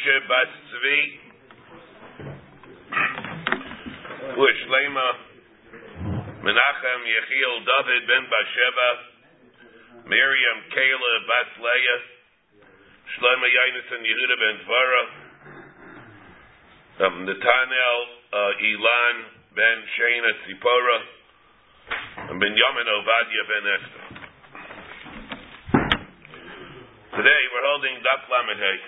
Henshe Bas Tzvi U'Shlema Menachem Yechiel David Ben Basheva Miriam Kayla Bas Leah Shlomo Yonason Yehuda Ben Tvara um, Nathaniel uh, Ilan Ben Shana Tzipora and Ben Yamin Ovadia Ben Esther. Today we're holding Daf Lamed Hey.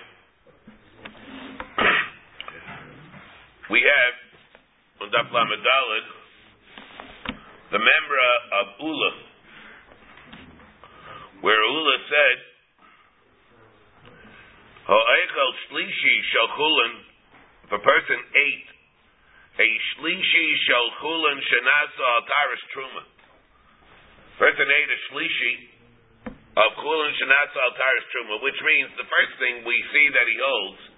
We have on Daf Lamed the member of Ula, where Ula said, "Ha'echel shlishi shalchulin." If a person ate a shlishi shalchulin shenasa ataris truma, person ate a shlishi of Kulin Shanatza Altaris Truma, which means the first thing we see that he holds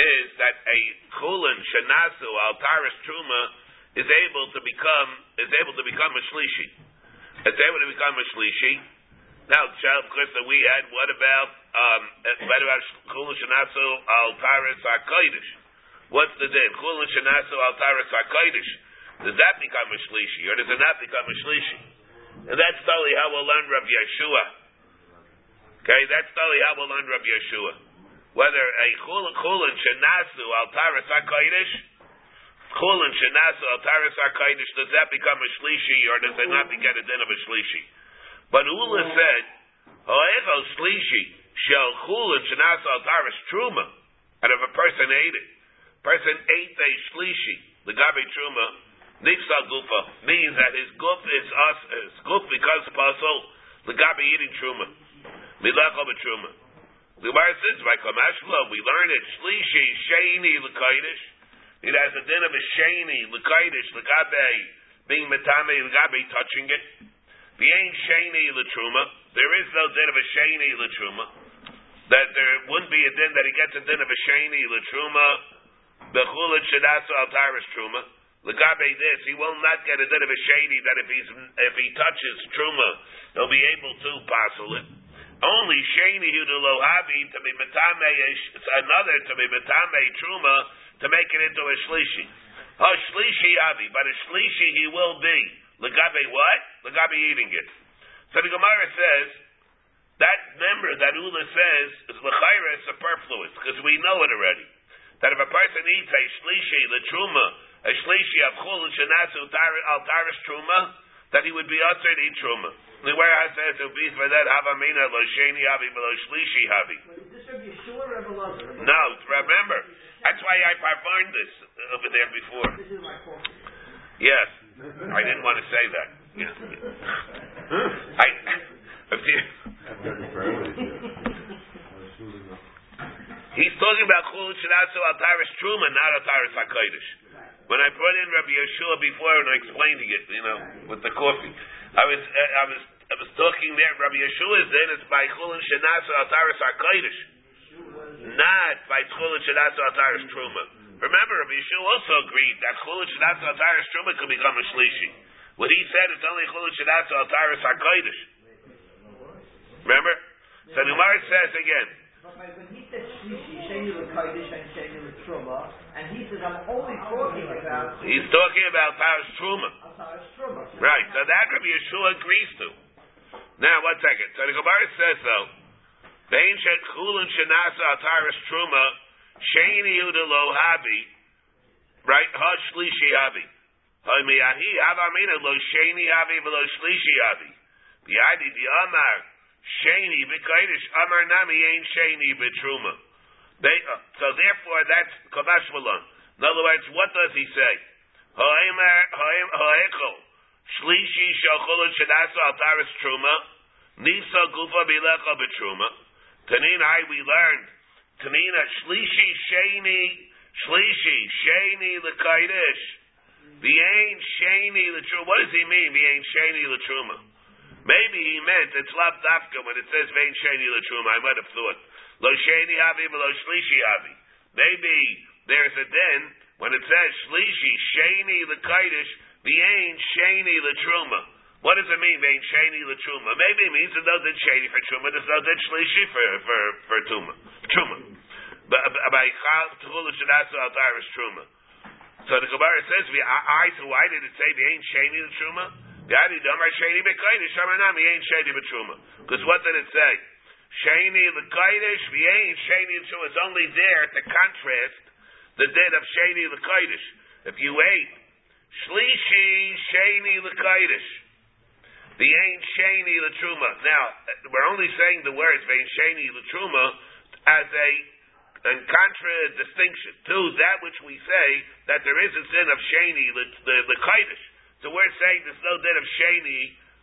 is that a Kulin Shanatzu Altaris Truma is able to become is able to become a Shlishi. It's able to become a Shlishi. Now, child question we had, what about um what about Kulin Shanatzu Altaris HaKodesh? What's the din? Kulin Shanatzu Altaris HaKodesh. Does that become a Shlishi or does it not become a Shlishi? And that's totally how we'll learn Rav Yeshua. Okay, that's totally how we'll learn Rabbi Yeshua. Whether a chulin shenasu al taras hakodesh, chulin shenasu al taras hakodesh, does that become a shlishi or does it not get a din of a shlishi? But Ula said, hoecho shlishi shel chulin shenasu al taras truma, and if a person ate it, person ate a shlishi, the gabe truma, nifsa gufa means that his guf is us, his guf becomes puzzle, the gabe eating truma. Milacha b'truma. The Gemara says by Kamashlo we learn it shlishi sheni l'kaidish. It has a din of a sheni l'kaidish l'gabe being metame l'gabe touching it. The ain't sheni l'truma. There is no din of a sheni l'truma. That there wouldn't be a din that he gets a din of a sheni l'truma. Bechulat shedasu al taris truma. L'gabe this, he will not get a din of a sheni that if he's if he touches truma, he'll be able to passel it. Only sheni lo havi to be metame another to be metame truma to make it into a shlishi. A shlishi havi, but a shlishi he will be. Legabe what? Legabe eating it. So the Gemara says that member that Ula says is lechaira superfluous because we know it already. That if a person eats a shlishi, the truma, a shlishi of chul and shenasu al taris truma, that he would be usher to eat truma. The way I it would be for that havamina lo sheni havi lo shlishi havi. No, remember that's why I performed this over there before. Yes, I didn't want to say that. Yeah. I. He's talking about chul shinasu altaris truma, not altaris hakodesh. When I brought in Rabbi Yeshua before and I explained it, you know, with the coffee, I was I was I was talking there. Rabbi Yeshua is then it's by chulin shenasu altaris hakodesh, not by chulin shenasu altaris truma. Remember, Rabbi Yeshua also agreed that chulin shenasu altaris truma could become a shlishi. What he said is only chulin shenasu altaris hakodesh. Remember? So the Gemara says again. But when he says shlishi, sheni l'kodesh and sheni l'truma, and he says I'm only talking about He's talking about Taras Truma. Truma. Right, so that Rabbi Yeshua agrees to. Now, one second. So the Gemara says though, Vein shet chulin shenasa ataris truma Sheni udelo habi, right? Ha shlishi habi. Ha miyahi avamina lo sheni habi velo shlishi habi. Biadi di amar sheni b'kodesh amar nami ain't sheni b'truma. They, uh, so therefore, that's kamash malon. In other words, what does he say? Ha'emer ha'echo shlishi shalchulot shadasa altaris truma nisa gufa bilecha b'truma. Tanin we learned Tanina shlishi sheni shlishi sheni l'kaidish. The ain't sheni l'truma. What does he mean? The ain't sheni l'truma. Maybe he meant it's lav dafka when it says vein sheni l'truma. I might have thought lo sheni havi lo shlishi havi. Maybe there's a den when it says shlishi sheni l'kaidish. The ain't sheni l'truma. What does it mean, vein sheni l'truma? Maybe it means no din sheni for truma. No din shlishi for for for truma. Truma. By chal tchula shadasa al taris truma. So the Gemara says, "I so why did it say the ain't sheni the truma? The adi damar sheni bekaidish shamanam the ain't sheni betruma. Because what did it say? Sheni the kaidish ain't the truma. It's only there to contrast the dead of sheni the kaidish. If you ate shlishi sheni the kaidish. The ain't sheni the truma. Now we're only saying the words vein sheni the truma as a and contradistinction to that which we say that there is a sin of sheni the the, the kaidish. So we're saying there's no din of sheni,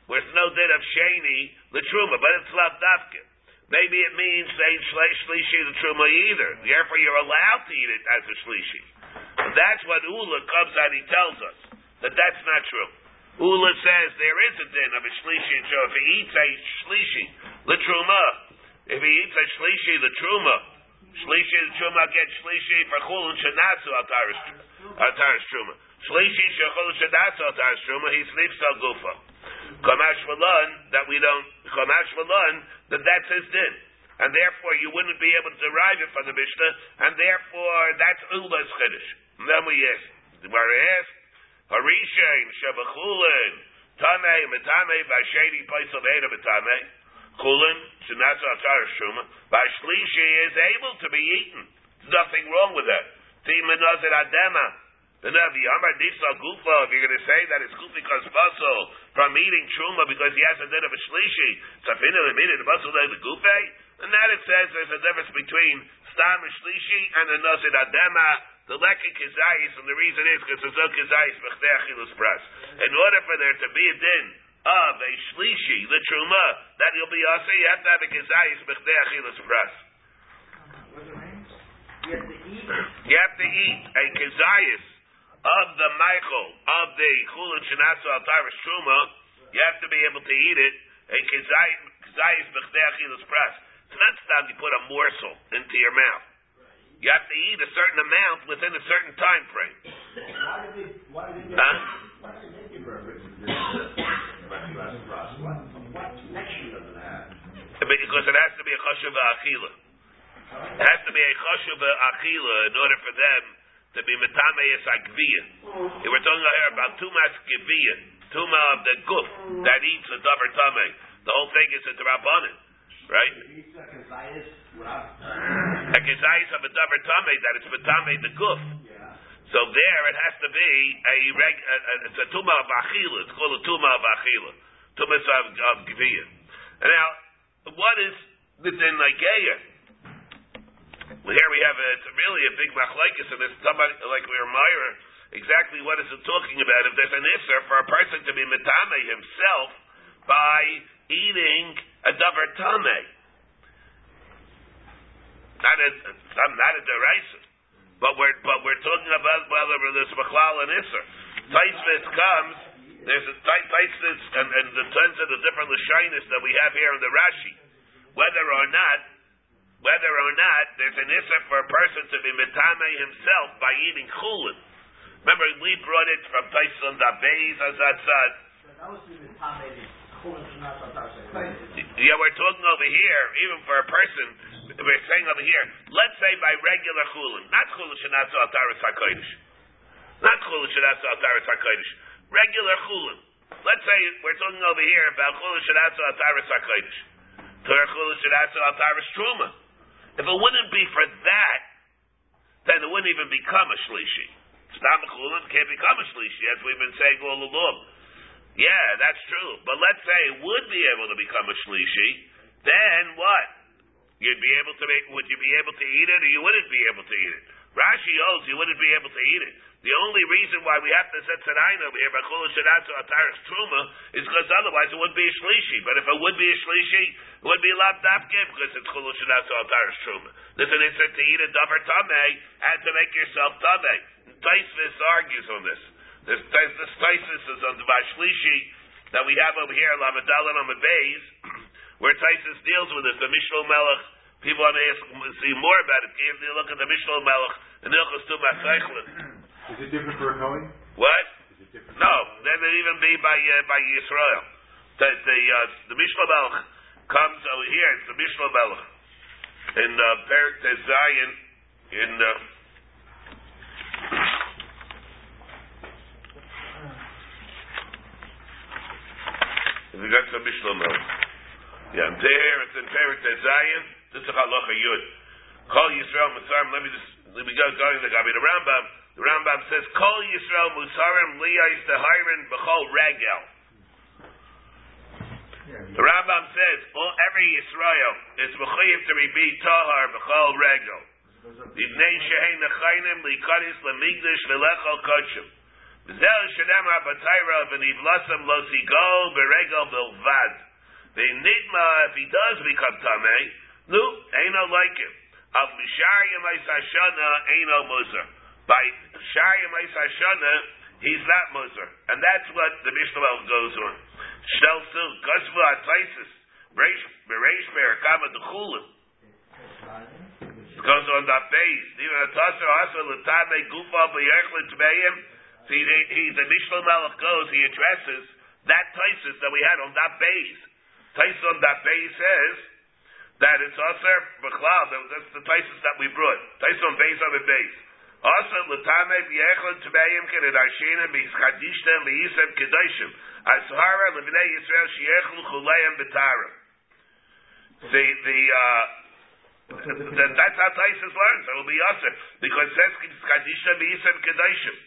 there's no din of sheni the truma, but it's lav dafkin. Maybe it means they saying shlishi the truma either. Therefore, you're allowed to eat it as a shlishi. And that's what Ula comes out. He tells us that that's not true. Ula says there is a din of a shlishi. So if he eats a shlishi the truma, if he eats a shlishi the truma. Shlishi the truma gets shlishi for chulun shenatsu ataris truma. Shlishi shechulun shenatsu ataris truma. He sleeps al gufa. Kamash malon that we don't. Kamash malon that that's his din, and therefore you wouldn't be able to derive it from the Mishnah, and therefore that's ula's chiddush. And then we ask. The Gemara asks, Harishain shabachulin tamei metamei b'sheni paisel b'eda b'tamei. Kulin, Shinatsu Atar Shuma, by Shlishi is able to be eaten. There's nothing wrong with that. Timanazir Adema. The Navi Amar Nisa Gufa, if you're going to say that it's good because from eating Truma because he has a bit of a Shlishi, Safina the minute the like the Gufe, and that it says there's a difference between Stam and Shlishi and the Nazir Adema. The lekik kizayis, and the reason is because it's a kizayis b'chtei pras. In order for there to be a din of a shlishi, the truma, that you'll be also, you have to have a kizayis b'chtei achilas pras. You have to eat. You have to eat a kizayis of the Michael, of the chulin shenatsu al taris truma. You have to be able to eat it, a kizayis b'chtei achilas pras. It's not time you put a morsel into your mouth. You have to eat a certain amount within a certain time frame. Why did they, why did they, Huh? why did they give her a written What, what connection does it have? Because it has to be a chashuv achila. It has to be a chashuv achila in order for them to be metameis agvia. We're talking here about tumas gevia, tuma of the guf mm. that eats a davar tame. The whole thing is a drabanan, right? He said, Kazayas, without, A kezayis of a davar tame that it's metame the guf. So there it has to be a reg, a, a, it's a tuma of achila. It's called a tuma of achila, tumas of, of gevia. And now, what is the din nageya? Here we have a, it's really a big machlekes, and it's somebody like we are Meyer, exactly what is it talking about? If there's an isser for a person to be metame himself by eating a davar tame, not a some not a deraisa, but we're but we're talking about whether there's machlal and isser. Taisvis comes. There's a Taisvis and, and the tons of the different lashinis that we have here in the Rashi, whether or not whether or not there's an issa for a person to be metame himself by eating chulin. Remember, we brought it from Taisun Dabeis Azatzad. That was the time they did. Chulin Shinatsu Yeah, we're talking over here, even for a person, we're saying over here, let's say by regular chulin, not chulin shenatzu ataris hakodesh, not chulin shenatzu ataris hakodesh, regular chulin. Let's say we're talking over here about chulin shenatzu ataris hakodesh, to chulin shenatzu ataris truma. If it wouldn't be for that, then it wouldn't even become a shlishi. Stam chulin can't become a shlishi, as we've been saying all along. Yeah, that's true. But let's say it would be able to become a shlishi, then what? You'd be able to make, would you be able to eat it or you wouldn't be able to eat it? Rashi holds you wouldn't be able to eat it. The only reason why we have to set Tzarayin over here, Truma, is because otherwise it would be a Shlishi. But if it would be a Shlishi, it would be Lab Dafkin because it's Chulu Shadatsu Ataris Truma. Listen, it said to eat a Davar Tameh and to make yourself Tameh. Taisvis argues on this. This, this Taisvis is on the Vashlishi that we have over here, Lamadal and Beis, where Taisus deals with it, the Mishnah Melech. People want to ask, see more about it. If you look at the Mishnah Melech, and Ilchus Tumah Seichlin. Is it different for a Kohen? What? Is it different? No, that would even be by uh, by Yisrael. The the uh, the Mishnah Melech comes over here. It's the Mishnah Melech in uh, Perik Zion in. Uh, you got some Mishnah Melech, yeah, there it's in Perik Zion. This is Halacha Yud. Call Yisrael Mitzrayim. Let me just let me go going to Gabi the Rambam. The Rambam says, Kol Yisrael Musarim Liyais Dehirin B'chol Regel. The Rambam says, all, every Yisrael is mechayiv to be tahar b'chol regel. Ibnei shehein nechayim likanis lemigdash v'lechol kodshim. V'zel shenemar b'tayra v'nivlasam lo sigol b'regel bilvad. V'nidma, if he does become tamei, no, ain't no like him. Av mishar yemais hashana ain't no muzer. By shar yemais hashana, he's not muzer. And that's what the Mishnah goes on. Shel sil gosva ataisis bereish berakama dechulim. Goes on that base. Even a tasser also letame gufa b'yerchli tmeim. See, he, the Mishnah Melech goes. He addresses that taisis that we had on that base. Taisis on that base says that it's aser b'chlal. That's the taisis that we brought. Taisis on base on the base. Also, levnei Yisrael sheyechlu chuleim b'tara. The the uh, that, that's how Taisus learns. It will be Yosef because says kadisha b'yisem kedoshim.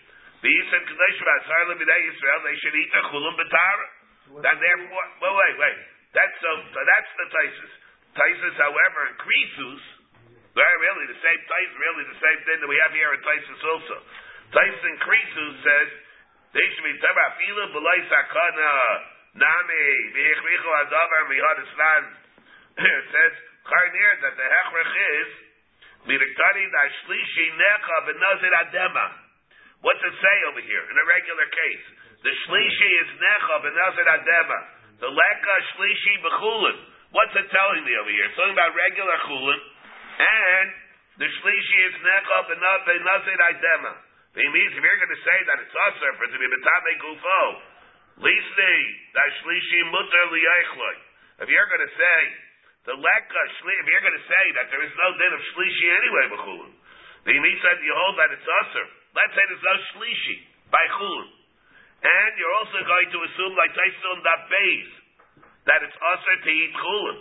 B'yisem kedoshim ashara levnei Yisrael they should eat the chulim b'tara. And therefore, wait, wait, wait. That's so. so that's the Taisus. Taisus, however, in very really the same Taisus, really the same thing that we have here in Taisus also. Taisus in Krisus says. They should be talking about fila b'lay sakana nami v'hichrichu adavar mihadis lan. It says karnir that the hechrich is midiktani dashlishi necha b'nazir adema. What's it say over here in a regular case? The shlishi is necha b'nazir adema. The leka shlishi b'chulin. What's it telling me over here? It's talking about regular chulin, and the shlishi is necha b'nazir adema. It means if you're going to say that it's usher for it to be betame gufo, lisni that shlishi mutter liyachloi. If you're going to say the lekka if you're going to say that there is no din of shlishi anyway b'chulin, the Yemi said you hold that it's usher. Let's say there's no shlishi by chulin, and you're also going to assume like Taisun that base that it's usher to eat chulin.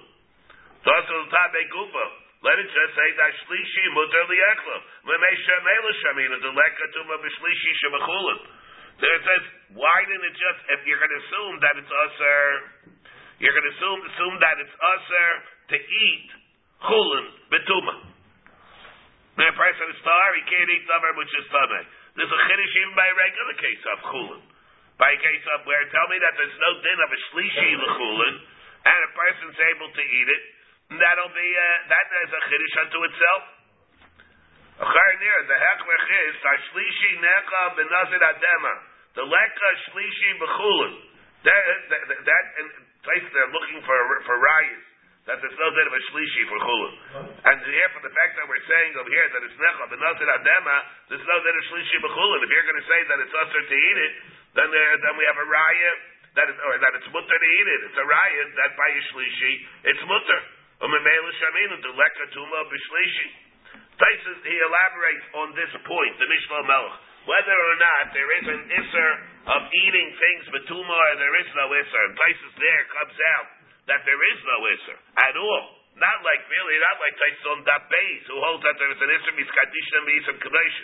So usher l'tabe gufo. Let it just say that shlishi mutar liyechlo. Lemesha mela shamina deleka tuma b'shlishi shemachulin. Then it says, why didn't it just, if you're going to assume that it's usher, you're going to assume, assume that it's usher to eat chulin betuma. When a person is tar, he can't eat davar which is tameh. There's a chiddush even by a regular case of chulin. By a case of where tell me that there's no din of a shlishi l'chulin, and a person's able to eat it, that'll be uh, that is a chiddush unto itself. near the hechlech is shlishi necha benazir adema the leka shlishi bechulin. That that, place they're looking for for rayas that there's no din of a shlishi for chulin. And here for the fact that we're saying over here that it's necha benazir adema, there's no din of shlishi bechulin. If you're going to say that it's usher to eat it, then there, then we have a raya that is or that it's mutter to eat it. It's a raya that by a shlishi it's mutter. Taisus, he elaborates on this point, the Mishnah Melech, whether or not there is an Isser of eating things Betuma or there is no Isser. And Taisus there comes out that there is no Isser at all. Not like really, not like Dab Beis, who holds that there is an Isra Miskadish and Misam Kadosh.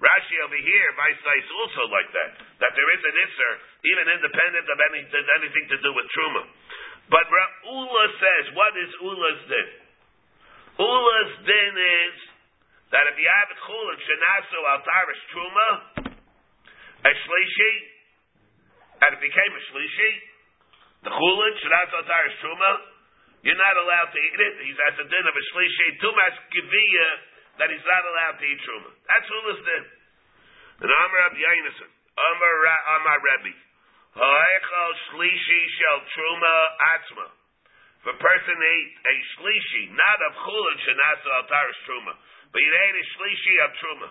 Rashi over here, Vaisai is also like that. That there is an Isser, even independent of any, anything to do with Truma. But Ula says, what is Ula's din? Ula's din is that if you have a chulin shenasu al tarish truma, a shlishi, and it became a shlishi, the chulin shenasu al tarish truma, you're not allowed to eat it. He's at the din of a shlishi tumas kiviya that he's not allowed to eat truma. That's Ula's din. And Amar Rabbi Yonason, Amar Amar Rebbe, ha'echal shlishi shel truma atzma. If a person ate a shlishi, not of chulin shenasu al tarish truma, but you ate a shlishi of truma.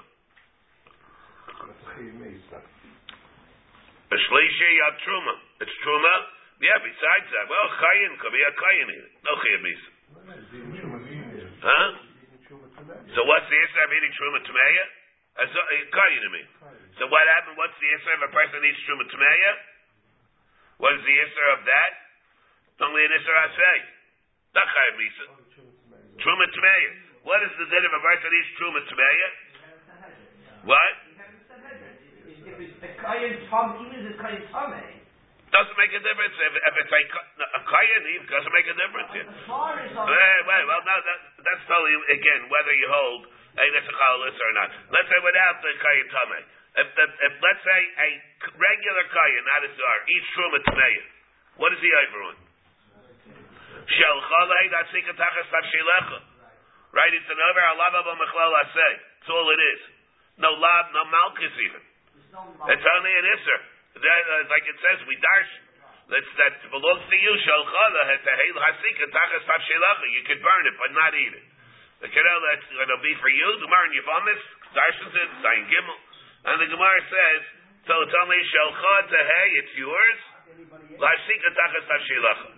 A shlishi of truma. It's truma. Yeah. Besides that, well, chayin could be a chayin here. No chayin misa. Huh? So what's the answer of eating truma tmeya? As a uh, chayin to me. So what happened? What's the answer if a person eats truma tmeya? What is the answer of that? Only an answer I say. Not chayin misa. Truma tmeya. What is the din of a person eats truma tmeya? What? If it's a kayan tom, even if it's kayan tame, eh? Doesn't make a difference if, if it's a, a kayan. It doesn't make a difference. Yeah. as far as I'm Wait, wait, well, no, that, that's totally again whether you hold a nesichalis or not. Let's say without the kayan tame. Eh? If, let's say a regular kayan, not a czar, eats truma tmeya, what is he over on? Shel chalei datzika tachas tavshilecha. Right? It's an over alava b'mechlal asay. That's all it is. No lab, no malchus even. It's only an isser. That, uh, like it says, we darsh. That's, that belongs to you. Shel hetahel hasika tachas tavshilecha. You could burn it, but not eat it. The kedel that's going to be for you. The Gemara in Yavamis, darshens it, Zayin Gimel. And the Gemara says, so it's only shel chad hey, it's yours. Hasika tachas tavshilecha.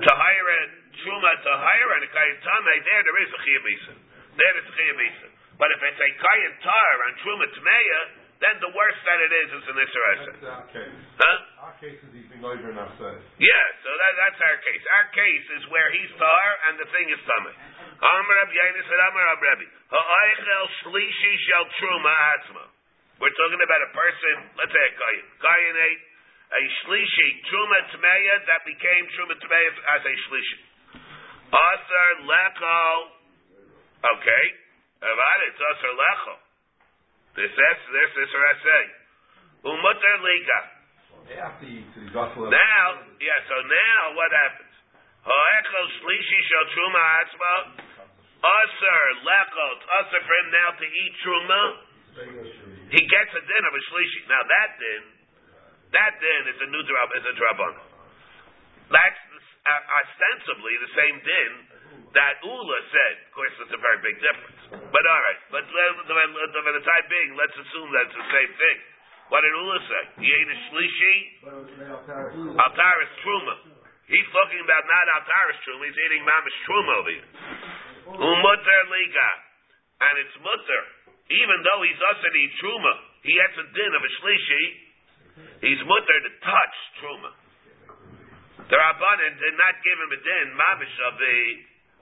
To hire a truma, to hire a kayan tame, there there is a chiyamisa. There is a chiyamisa. But if it's a kayan tar on truma tmeya, then the worst that it is is an our case. Huh? Our case is he's been over and upset. Yeah, so that, that's our case. Our case is where he's tar and the thing is tame. Amar Rab Yanis and Amar Rab Rebbe. Ha'aychel shlishi shel truma atzma. We're talking about a person, let's say a kayan. Kayan ate a shlishi, truma tmeya, that became truma tmeya as a shlishi. Asar lecho. Okay. About it, it's asar lecho. This is, this is what I say. Umutter lika. After he eats it, he's also Now, yeah, so now what happens? Ha'echo shlishi shel truma atzma. Lecho. It's asar for him now to eat truma. He gets a din of a shlishi. Now that din, that din is a new drab, is a drabon. That's uh, ostensibly the same din that Ula said. Of course, it's a very big difference. But all right, but for the time being, let's assume that's the same thing. What did Ula say? He ate a shlishi, altaris truma. He's talking about not altaris truma. He's eating mamish truma over here. Umutter liga, and it's mutter. Even though he's usher to truma, he has a din of a shlishi. He's mutter to touch truma. The Rabbanan did not give him a din, mamish of the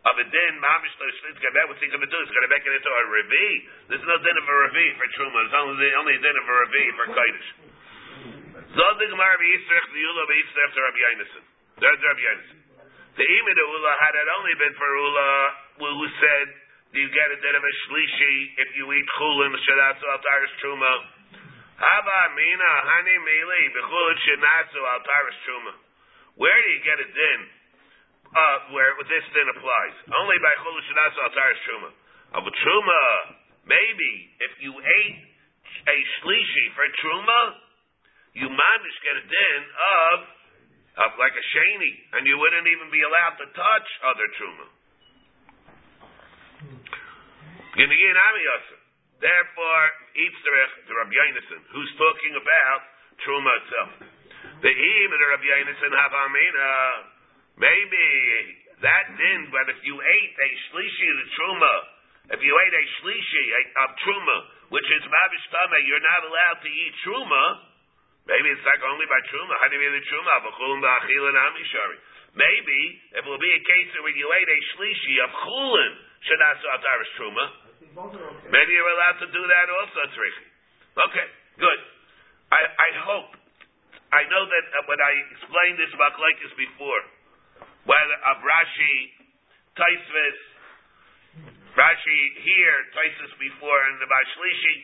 of a din, mamish to shlish gabet. What's he going to do? He's going to make it into a revi. There's no din of a revi for truma. There's only the only din of a revi for kodesh. Zod the Gemara b'Yisrach the Ula b'Yisrach to Rabbi Yonason. There's Rabbi Yonason. The Imi the Ula had it only been for Ula who said you get a din of a shlishi if you eat chulin shadasu altaris truma. Haba mina hani mili b'chulin shadasu altaris truma. Where do you get a din? Uh, where this din applies only by chulin shadasu altaris truma. Of a truma, maybe if you ate a shlishi for truma, you mamish get a din of of like a sheni, and you wouldn't even be allowed to touch other truma. Therefore, Yitzrich, the Rabbi Yonason, who's talking about truma itself. The Im and the Rabbi Yonason have Amina. Maybe that din, but if you ate a shlishi of truma, if you ate a shlishi of truma, which is mavish tama, you're not allowed to eat truma. Maybe it's like only by truma. How do you the truma? Maybe it will be a case where you ate a shlishi of chulin shenasu ataris truma, maybe you're allowed to do that also, Tzrichi. Okay, good. I, I hope. I know that uh, when I explained this about Glaikis before, whether of Rashi, Taisvis, Rashi here, Taisus before, and the Bashlishi,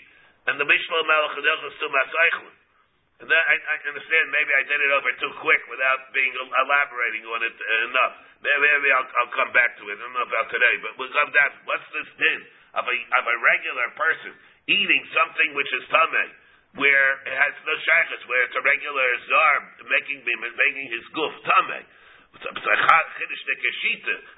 and the Mishlo Melech and. And then I, I understand maybe I did it over too quick without being elaborating on it enough. Maybe, maybe I'll, I'll come back to it. I don't know about today, but we'll come down. What's this din of a of a regular person eating something which is tameh, where it has no shaykhs, where it's a regular zar making him making his goof tameh. If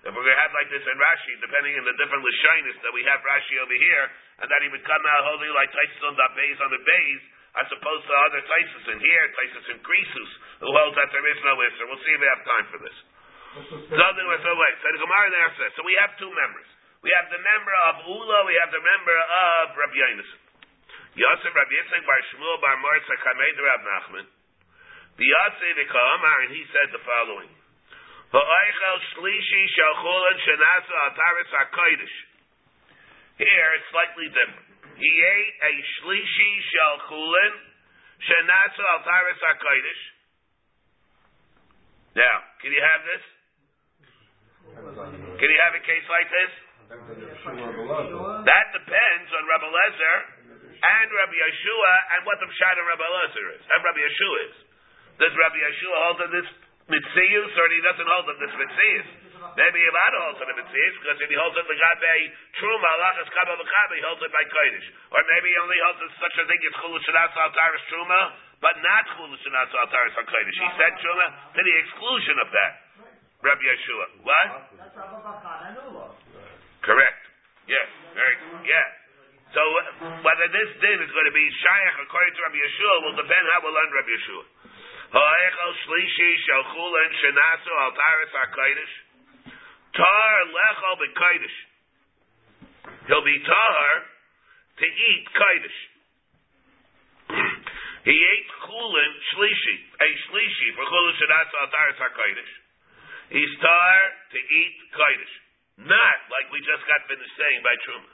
we're going to have like this in Rashi, depending on the different lashonis that we have Rashi over here, and that he would come out holding like Taisus on the base on the base, as opposed to other Taisus in here, Taisus in Krisus, who holds that there is no Isser. We'll see if we have time for this. So, so wait, so the Gemara there so we have two members. We have the member of Ula, we have the member of Rabbi Yonason. Yosef Rabbi Yitzchak Bar Shmuel Bar Marza Kamed Rab Nachman. The Yosef Amar, and he said the following. Ha'oichel shlishi shalchulan shenasu ataris hakodesh. Here it's slightly different. He ate a shlishi shalchulan shenasu ataris hakodesh. Now, can you have this? Can you have a case like this? That depends on Rabbi Lezer and Rabbi Yeshua and what the pshat of Rabbi Lezer is, and Rabbi Yeshua is. Does Rabbi Yeshua hold to this mitzius, or he doesn't hold to this mitzius? Maybe he to hold to the mitzius, because if he holds it legabe truma, lachas kaba v'kaba, he holds it by kodesh. Or maybe he only holds it such a thing as chulu shenatz altaris truma, but not chulu shenatz altaris hakodesh. He said truma to the exclusion of that. Rabbi Yeshua. What? That's Rabbi Bachan and Ula. Correct. Yes. Very. Yeah. So uh, whether this din is going to be shayach according to Rabbi Yeshua will depend how we'll learn Rabbi Yeshua. Ha'echel shlishi shalchulan shenasu al taris hakodesh. Tar lechol b'kodesh. He'll be tar to eat kodesh. he ate chulin shlishi, a shlishi for chulin shenasu al taris hakodesh. He's tar to eat kodesh. Not like we just got finished saying by Truma.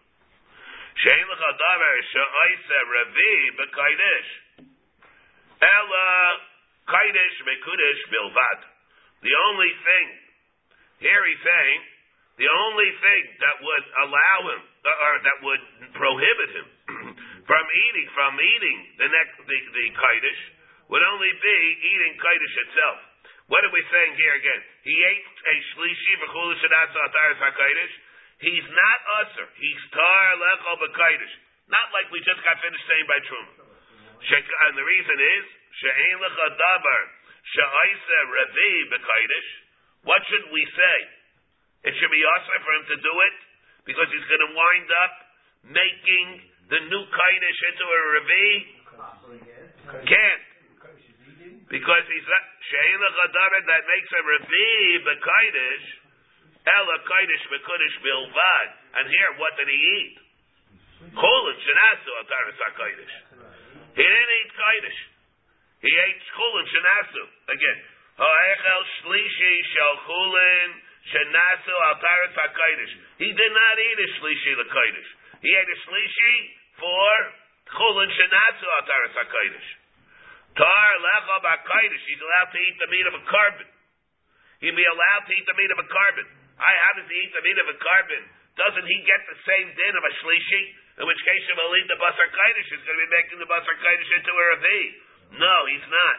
Shein l'chadavar she'oisa revi b'kodesh. Ella kodesh mekudesh bilvad. The only thing, here he's saying, the only thing that would allow him, uh, or that would prohibit him from eating, from eating the next, the, the kodesh, would only be eating kodesh itself. What are we saying here again? He ate a shlishi v'chulu shedatz ataris hakodesh. He's not usher. He's tar lechol b'kodesh. Not like we just got finished saying by Truma. And the reason is she'ein lecha dabar she'aisa revi b'kodesh. What should we say? It should be usher for him to do it because he's going to wind up making the new kodesh into a revi. Can't. Because he's lecha dabar that makes a revi b'kodesh. Ela kodesh b'kodesh bilvad. And here, what did he eat? Chulin shenasu ataris hakodesh. He didn't eat kaidish. He ate chulin shenasu. Again, ha'echel shlishi shel chulin shenasu ataris hakodesh. He did not eat a shlishi l'kodesh. He ate a shlishi for chulin shenasu ataris hakodesh. Tar lecha b'kodesh. He's allowed to eat the meat of a korban. He'd be allowed to eat the meat of a korban. I, how he eat the meat of a korban? Doesn't he get the same din of a shlishi? In which case, if he'll eat the basar kaidish, he's going to be making the basar kaidish into a ravi. No, he's not.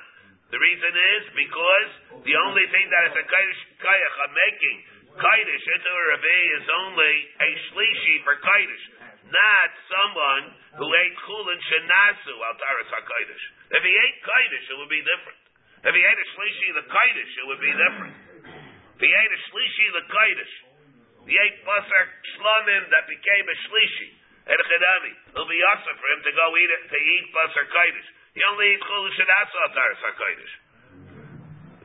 The reason is because the only thing that is a kaidish kayach of making kaidish into a ravi is only a shlishi for kaidish, not someone who ate chulin shenasu al taras hakaidish. If he ate kaidish, it would be different. If he ate a shlishi the kaidish, it would be different. If he ate a shlishi the kaidish, he ate basar shlamim that became a shlishi. And chedami, it'll be awesome for him to go eat it, to eat basar kaidish. He only eat chulin shenasu al taras hakaidish.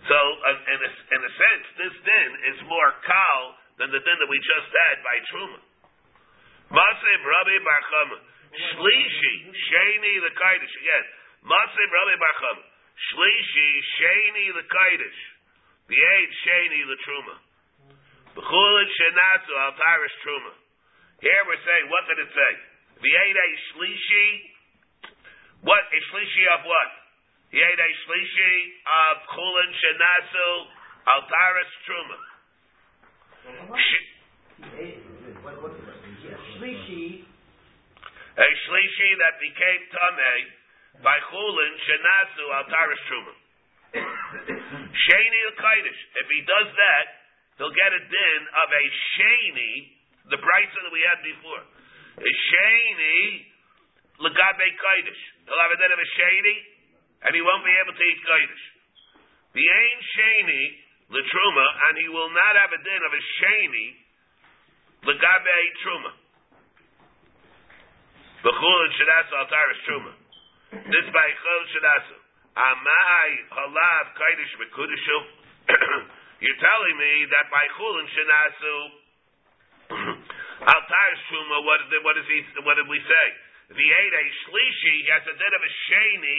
So, uh, in a, in a sense, this din is more kal than the din that we just had by Truma. Masim Rabbi Bar. Shlishi, Sheni the Kaidish. Again, Masim Rabbi Bar Chama. Shlishi, Sheni the Kaidish. The eight sheni truma, B'chulin shenasu al tarish truma. Here we're saying, what did it say? The eight a shlishi. What a shlishi of what? He ate a shlishi of chulin shenasu al tarish truma. Sh- What, what, Shlishi, a shlishi that became tamei by chulin shenasu al tarish truma. Sheni Kaidish. If he does that, he'll get a din of a Sheni, the brisa that we had before. A Sheni Lagabe Kaidish. He'll have a din of a Sheni, and he won't be able to eat Kaidish. The Ain Sheni Latruma, and he will not have a din of a Sheni Lagabe Truma. Bechul and Shadasu Altaris Truma. This by Chol Shadasu. Amai halav kaidish mekudishu. You're telling me that by chulin shenasu altar shuma. What what is he? What did we say? If he ate a shlishi, has a din of a sheni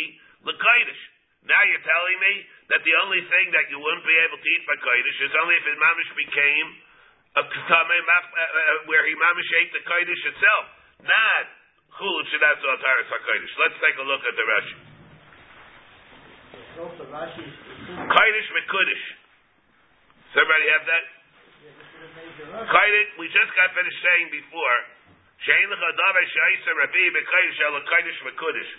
lekaidish. Now you're telling me that the only thing that you wouldn't be able to eat by kaidish is only if his mamish became a ktamei uh, uh, where he mamish ate the kaidish itself, not Let's take a look at the Rashi. Kaidish Mekudish. Does everybody have that? Kaidish, we just got finished saying before, Shein l'chadav she'isa rabbi b'kaidish ala kaidish Mekudish.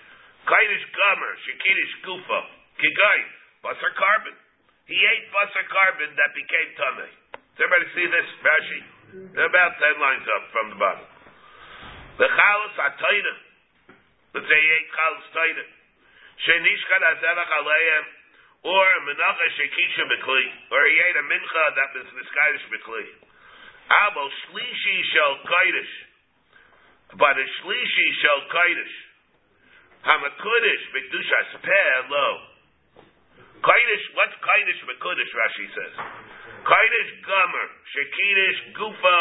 Kaidish gomer, shekidish gufa, kigay, basar korban. He ate basar korban that became tummy. Does everybody see this, Rashi? They're about ten lines up from the bottom. The chalas ataida. Let's say he ate chalas taida. Shenishkan azevach aleim, or menacha shekisha bekli, or he ate a mincha that was miskaidish bekli. Abo shlishi shel kaidish, but a shlishi shel kaidish. Hamakudish bekdushas peh lo. Kaidish, what's kaidish mekudish? Rashi says. Kaidish gomer, shekidish gufo.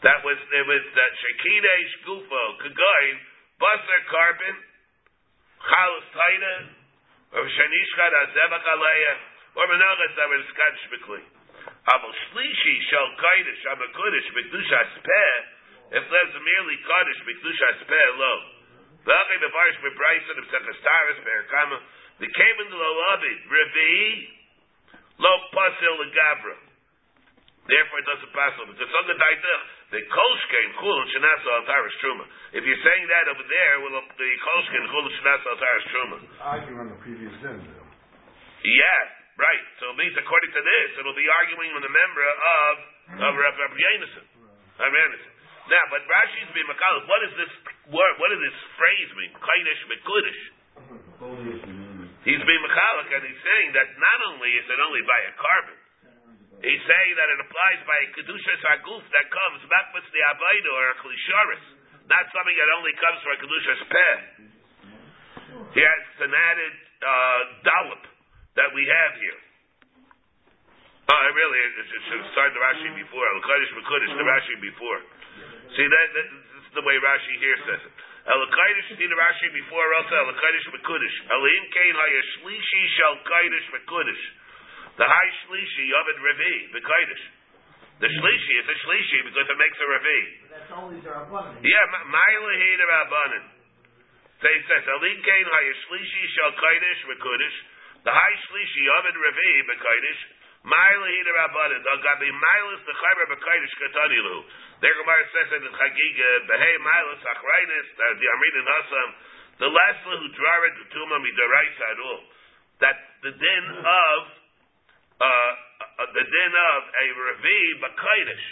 That was there was that shekidish gufo kagain basar korban chalas taina, or shanishkat azevach aleya, or menachas that was skadish bekli. Aval shlishi shel kaidish amakudish bekdushas peh. If there's merely kaddish bekdushas peh lo. V'achay bevarish bebrayson of sechastaris be'erkama. The came into the lobby revi lo pasil legabra. Therefore, it doesn't pass over on the daitach the kolshkein chul and shenasa altaris truma. If you're saying that over there, well, the kolshkein chul and shenasa altaris truma. Arguing on the previous din. though. Yeah, right. So it means according to this, it'll be arguing with a member of of Rav Rav Yonason. Rav Now, but Rashi's being makal. What is this word? What does this phrase mean? Kainish mekudish. He's being mechalik, and he's saying that not only is it only by a korban, he's saying that it applies by kedushas haguf that comes makbas the abayda or a klisharis, not something that only comes from a kedushas peh. He has an added uh, dollop that we have here. Oh, I really it should have started the Rashi before. Al-Kaddish Mekudish, the Rashi before. See, that, that, this is the way Rashi here says it. El-Kaddish, see the Rashi before also, El-Kaddish Mekudish. El-Im Kain HaYashlishi Shal Kaddish Mekudish. The high Shlishi of it Revi, the Kaddish. The Shlishi, it's a Shlishi because it makes a Revi. that's only the Rabbanim. Yeah, Ma'ila the Rabbanin. So he says, Elin Kain HaYashlishi Shal Kaddish Mekudish. The high Shlishi of it Revi, the Kaddish. Ma'ila the Rabbanin. The Ma'ilis the Chayber Bekaidish Katanilu. Their Gemara says in the Chagiga, Behei Ma'ilis Achrainis, the Amrin Hasam, the last who drared the Tuma Midoraisa Adul. That the din of, uh, uh, the din of a Revi Bekaidish.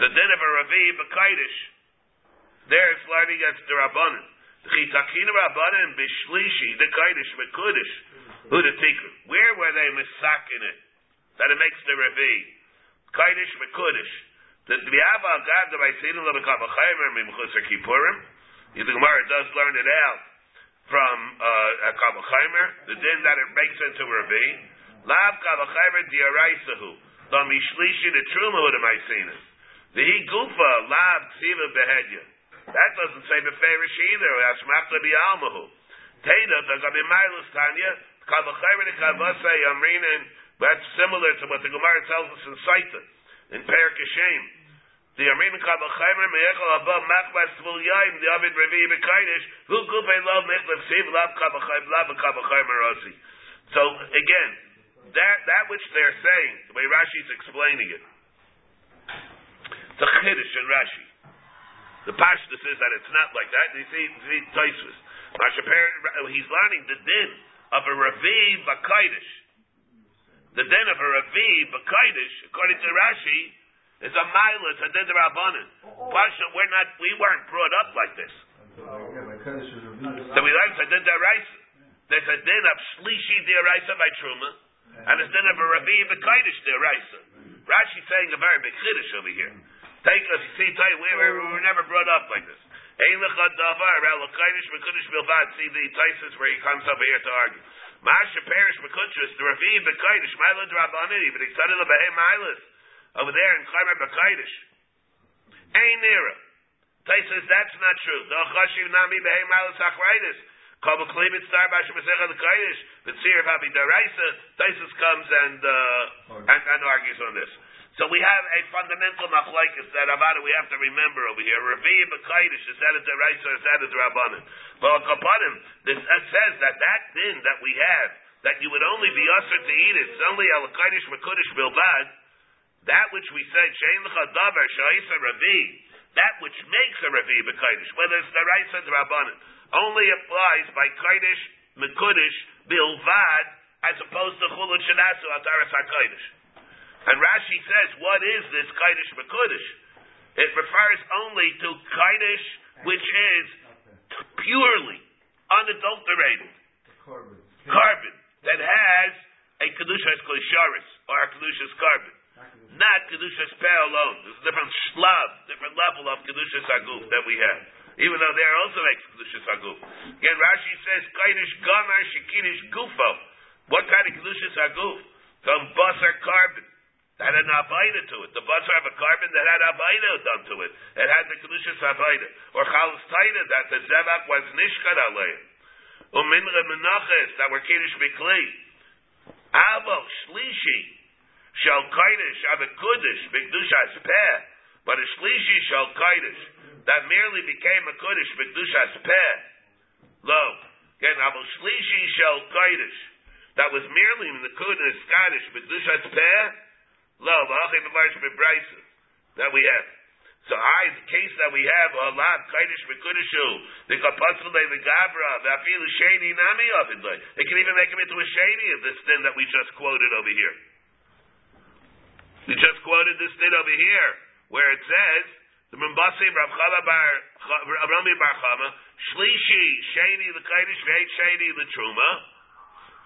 The din of a Revi Bekaidish. There it's learning against the Rabbanin. The Chitakina Rabbanin Bishlishi, the Kaidish the Tikun? Where were they misakin it? That it makes the Revi. Kaidish Mekudish. The Dviava Agav the Vaisinu Labakava Chaymer Mimchusar Kippurim. The Gemara does learn it out from uh, Kava Chaymer. The din that it makes into Revi. Lav Kava Chaymer Diaraisahu. The Mishlishi the Truma Hu the. The He Gufa Lav Ksiva Behedya. That doesn't say Beferish either. Asmachta Bialmahu. Teda, the Gabi Milas Tanya, Kabachayim and Kavasei Amrinan, that's similar to what the Gemara tells us in Saita, in Perik Hashem. The Abba Tvul Yaim, the Revi. So again, that that which they're saying, the way Rashi's explaining it, it's a chiddush in Rashi. The Pashtus is that it's not like that. You see, Taisvis. He's learning the din of a Ravi Bakaidish. The din of a Ravi Bakaidish, according to Rashi, is a milas a din rabbanon. Pasha, we're not, we weren't brought up like this. So we learned a din deraisa. There's a din of shlishi deraisa by truma, and a din of a Ravi Bakaidish deraisa. Rashi's saying a very big chiddush over here. Take us, see, tell you, we were, we were never brought up like this. Ein lecha davar, elokaidish mekudish bilvad. See the Taisus where he comes over here to argue. Masha perish mekudshus, the Ravi bekaidish, mila drabanini, but he studied the behem milas over there in Chaimer bekaidish. Ein nira. Taisus, that's not true. The chashiv nami behem. Kabel klibit star basha mesecha the kaidish, but sir vabi daraisa. Taisus comes and, uh, and, and argues on this. So we have a fundamental machlekes that Avada we have to remember over here. Revi b'kaidish is that a deraisa or is that a derabanan? But kapanim, this says that that din that we have that you would only be usher to eat it. It's only al kaidish mekudish bilbad. That which we said shein l'chadavar sha'isa revi. That which makes a revi b'kaidish, whether it's the deraisa or derabanan, only applies by kaidish mekudish bilvad as opposed to chulun shenasu ataras hakaidish. And Rashi says, what is this Kaidish Mekudish? It refers only to Kaidish, which is purely, unadulterated Korban. korban that has a Kedushas Klisharis, or a Kedushas korban. Not Kedushas Peh alone. There's a different shlav, different level of Kedushas Aguf that we have. Even though there also makes Kedushas Aguf. Again, Rashi says, Kaidish Gamar Shekidish Gufo. What kind of Kedushas Aguf? Some Basar korban that had an avaida to it. The buzzer have a korban that had avaida done to it. It had the kedushas avaida. Or chalas taida that the zevach was nishkad aleim. Uminre menachas that were kiddush mikli. Avo shlishi shall kaidish have a kudish mikdushas peh. But a shlishi shall kaidish that merely became a kudish mikdushas peh. Lo. Again, avo shlishi shall kaidish that was merely in the kudish skadish mikdushas peh. Lo, that we have. So I, the case that we have, Allah, Kaidish Mekudishu, the Kapatzle, the Gabra, the Afilu Shady Nami it. It can even make him into a shady of this din that we just quoted over here. We just quoted this din over here, where it says, the Mambasi Rav Chala Bar, Rami Bar Chama, Shlishi, Shady the Kaidish, Veit Shady the Truma,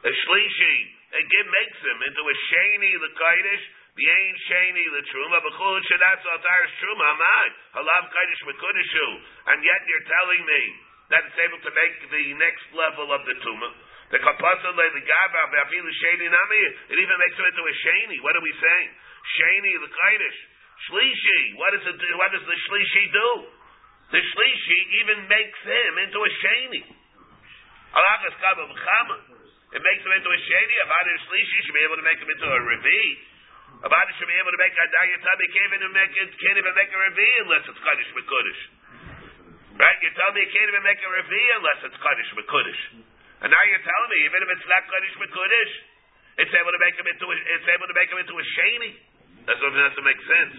a Shlishi, it makes him into a Shady the Kaidish, Bien sheni the truma, b'chul shedatz altaris truma, amai, halav kaidish mekudishu, and yet you're telling me that it's able to make the next level of the truma. The kapasa le the gaba b'afilu sheni nami, it even makes him into a sheni. What are we saying? Sheni the kaidish, shlishi. What does it? What does the shlishi do? The shlishi even makes him into a b'chama. It makes him into a sheni. If I shlishi, should be able to make him into a revi. A Avada should be able to make a dayatabi can't even make it can't even make a revi unless it's kaddish mekudish. Right? You tell me you can't even make a revi unless it's kaddish mekudish. And now you're telling me even if it's not kaddish mekudish, it's able to make him into a, it's able to make him into a sheni. That's what doesn't make sense.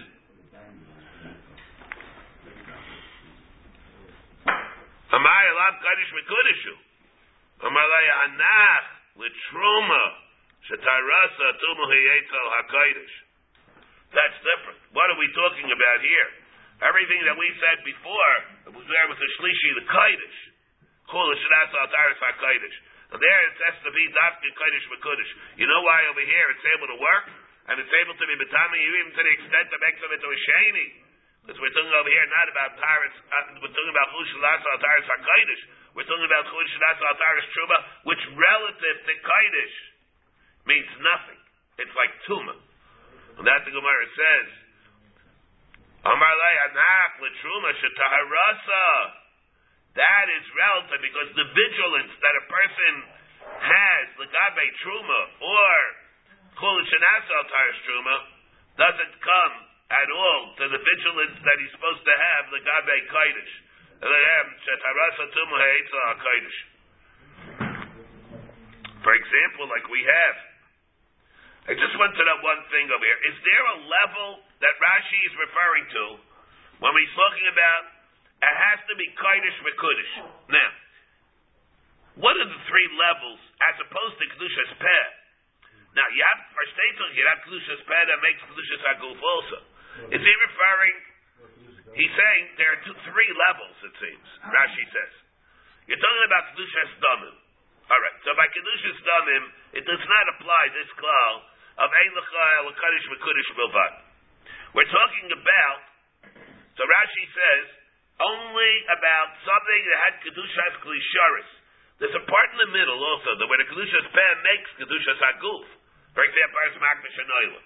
Amay alav kaddish mekudishu. Amalei anach litruma. Shetarasa tumu hiyetzel hakodesh. That's different. What are we talking about here? Everything that we said before was there with the shlishi, the kodesh. Chul shetarasa altaris hakodesh. And there it has to be dafke kodesh mekudesh. You know why over here it's able to work and it's able to be betami even to the extent them into a sheni. Because we're talking over here not about taris, uh, we're talking about chul shetarasa altaris hakodesh. We're talking about chul shetarasa altaris truba, which relative to Kaidish means nothing. It's like tuma. And that the Gemara says, Amar lei anach l'truma shetaharasa. That is relative because the vigilance that a person has the legabe truma or chulin shenasa al taris truma doesn't come at all to the vigilance that he's supposed to have legabe kaidish. For example, like we have. I just want to know one thing over here. Is there a level that Rashi is referring to when he's talking about it has to be Kaidish Mekudish? Now, what are the three levels as opposed to Kedushas Peh? Now, you have, for Statel, have Kedushas that makes Kedushas Aguf also. Is he referring He's saying there are two, three levels, it seems. Rashi says. You're talking about Kedushas Damim. Alright, so by Kedushas Damim, it does not apply this klal of Ein L'chai L'Kadish V'Kudish Bilvad. We're talking about, so Rashi says, only about something that had Kedushas Klisharis. There's a part in the middle also, that where the Kedushas Peh makes Kedushas Aguf. For example, Paras Makdash Anoilim.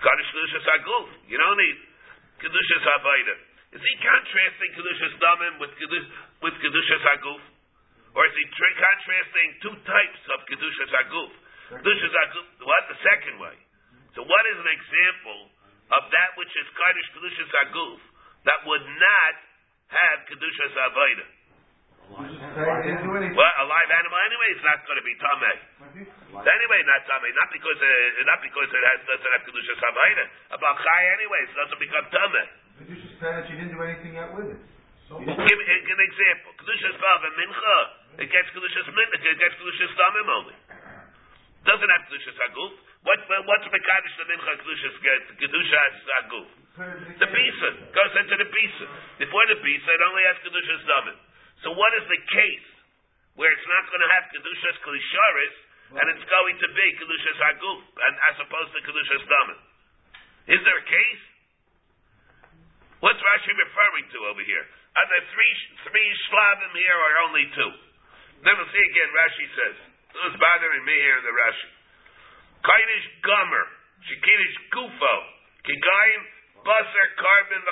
Kaddish Kedushas Aguf. You don't need Kedushas Havaida. Is he contrasting Kedushas Damim with Kedush, with Kedushas Aguf? Or is he tra- contrasting two types of Kedushas Aguf? Kedushas Aguf, what? The second way. So what is an example of that which is Kaddish Kedushas Aguf that would not have Kedushas Havaida? Well, a live animal anyway is not going to be tamei. Anyway, not tamei. Not because uh, not because it has doesn't have kedushas havaida. About chai anyway, it doesn't become tamei. Kedushas Peh, you didn't do anything with it. Give me an example. Kedushas vav and mincha. It gets kedushas mincha. It gets kedushas tamim only. Doesn't have kedushas aguf. What what's mekadosh the mincha kedushas kedushas aguf? The pisa goes into the pisa. Before the pisa, it only has kedushas tamim. So what is the case where it's not going to have kedushas klisharis and it's going to be kedushas aguf and as opposed to kedushas damin? Is there a case? What's Rashi referring to over here? Are there three three shlavim here or only two? Then we'll see again. Rashi says is bothering me here in the Rashi. Kainish gomer shekinish gufo kigayim basar korban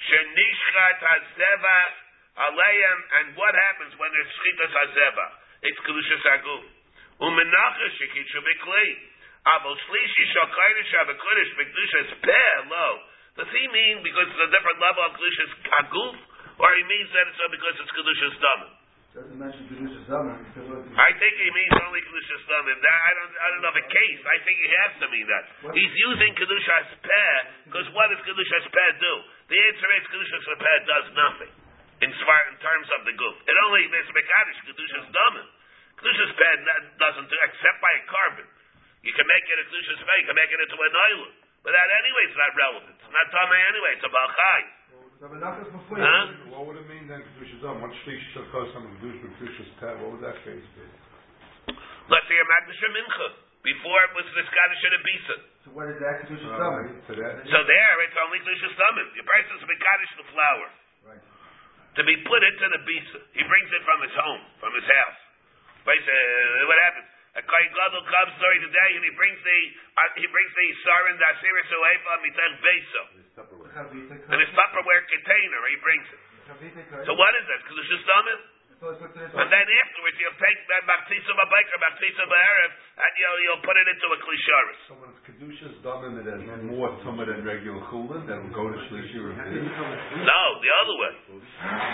Shenishchat hazevach aleim, and what happens when there's shchitas hazevach? It's kedushas aguf. Umenacha shekitzu b'klei. Abel shlishi shakaydish abekodesh b'kedushas peh lo. Does he mean because it's a different level of kedushas aguf, or he means that it's because it's kedushas damim? Doesn't mention Kedushas Damim I think he means only kedushas damim. That I don't, I don't know the case. I think he has to mean that. He's using kedushas peh because what does kedushas peh do? The answer is kedushas peh does nothing in, svar, in terms of the goof. It only is mekadosh kedushas damim. Kedushas peh doesn't do except by a korban. You can make it a kedushas peh. You can make it into an island. But that anyway is not relevant. It's not tamei anyway. It's a balchai. So Menachas before Huh? What would it mean then, Kedushas Damim? What shlish shall cause some Kedush Kedushas Peh? What would that case be? Let's say a magdash mincha. Before it was the Scottish and a Bisa. So what is that Kedushas Uh, Damim? To? So there, it's only kedushas damim. The person is mekadosh the flour. Right. to be put into the bisa. He brings it from his home, from his house. But uh, what happens? A kohen gadol comes during the day and he brings the uh, he brings the sarin the asiris uefa mitach beso Chavita in his Tupperware container. He brings it. So what is that? Because it's just damim. So it's what there's And then afterwards you'll take that baptisa b'baker, baptisa b'erev, and you'll you'll put it into a klisharis. So when it's Kedushas Damim, it has more tumah than regular chulin, that will go to Shlishi or No, the other way.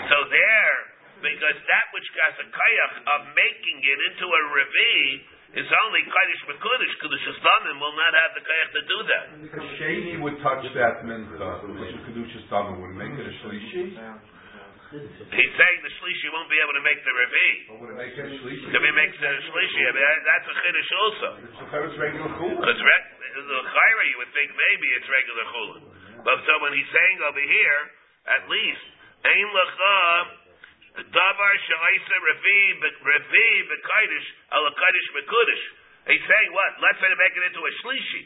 So there, because that which has a kayach of making it into a revi is only kaddish mekudish. Kedushas damim will not have the kayach to do that. A sheni would touch that mincha, which is Kedushas Damim, would make it a Shlishi? He's saying the shlishi won't be able to make the revi. Or would it make it Shlishi? If he makes the shlishi, I mean, that's a chiddush also. So regular chulin. Because re- the chayra, you would think maybe it's regular chulin. But so when he's saying over here, at least, ein lecha davar shalaisa revi revi bekaidish ala kaidish mekudish. He's saying what? Let's say to make it into a shlishi.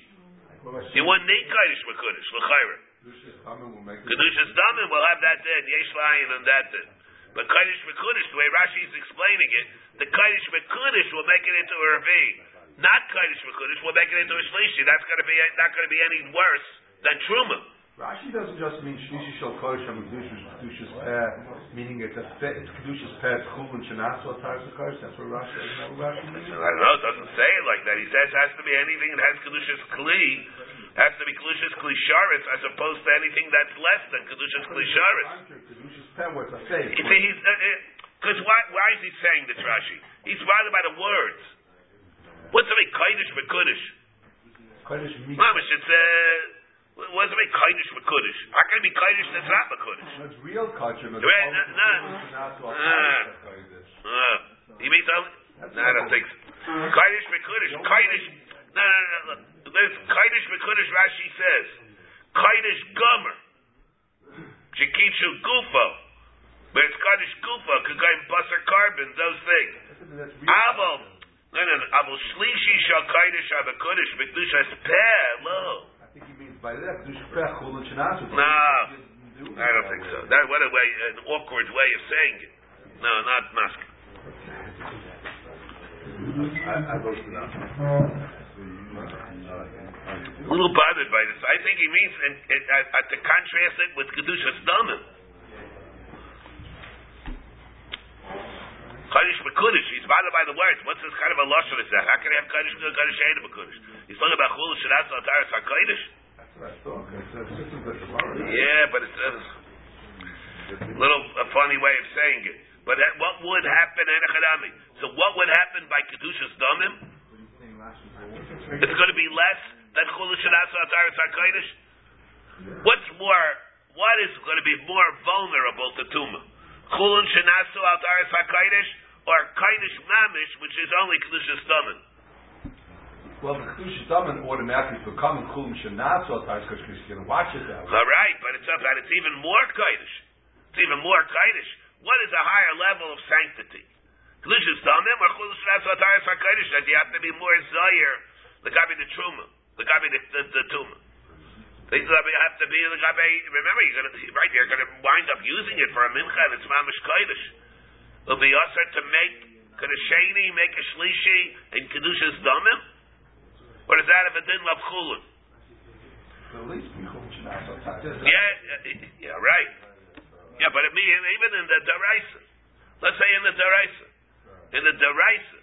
You wouldn't need kaidish mekudish l'chayra. Kedushas Damim will make it. Kedushas damin will have that din. Yesh layin on that din. But kaidish mekudish, the way Rashi is explaining it, the kaidish mekudish will make it into a revi. Not kaidish mekudish will make it into a shlishi. That's going to be not going to be any worse than truma. Rashi doesn't just mean shlishi shel kodesh and kedushas peh, meaning it's a fe- it's kedushas peh it's chul and shenas or taras kodesh. That's what Rashi. Isn't that what Rashi means? I don't know. It doesn't say it like that. He says it has to be anything that has kedushas kli. Has to be kedushas kli sharis as opposed to anything that's less than kedushas kli sharis. Kedushas peh, where it's a faith. You see, he's because why? Why is he saying this, Rashi? He's bothered by the words. What's the kodesh v'kodesh? Kodesh means. Mamish, it's uh, what's the mean, kodesh v'kodesh? How can it be kodesh that's not v'kodesh? That's real culture. but Right, all no, no. Ah. Uh, he means. No, I don't think so. Kodesh v'kodesh, kodesh. No, no, no. no. There's kodesh v'kodesh. Rashi says, kodesh gomer, shekitzu gufo. But it's kodesh gufo, kagayim basar korban, those things. Abel, no, no, no. Abel shlishi shal kodesh abakodesh v'kedushas peh lo. I think he means by that kedushas peh chul and. No, I don't think so. That what a way, an awkward way of saying it. No, not mask. I, I that. A little bothered by this. I think he means and, and, uh, uh, to contrast it with kedushas damim. Kaddish b'kudish. He's bothered by the words. What's this kind of a lashon is that? How can he have kaddish good kaddish ain't b'kudish? He's talking about chul shadas ataras hakodesh. That's what I thought. It's a system. Yeah, but it's a little a funny way of saying it. But that, what would happen in Echadami? So what would happen by kedushas damim? It's going to be less than chul shadas ataras hakodesh. What's more? What is going to be more vulnerable to tumah? Chulun shenasu al taras hakodesh or kodesh mamish, which is only kedushas damim. Well, the kedushas damen automatically become chul and shenas or taras kodesh because you're going to watch it that way. All right, but it's up that it's even more kodesh. It's even more kodesh. What is a higher level of sanctity? Kedushas damim or chulun shenasu al taras hakodesh that you have to be more zayir, the gabi the truma, the gabi the, the, the tumah. They have to be the gabi. Remember, you're gonna right. You're gonna wind up using it for a mincha, and it's mamish kodesh. It'll be usher to make kedesheni, make a shlishi, and kedushas damim. What is that if it didn't love chulun? At least be chul and shenas. Yeah, yeah, right. Yeah, but it mean even in the deraisa. Let's say in the deraisa, in the deraisa,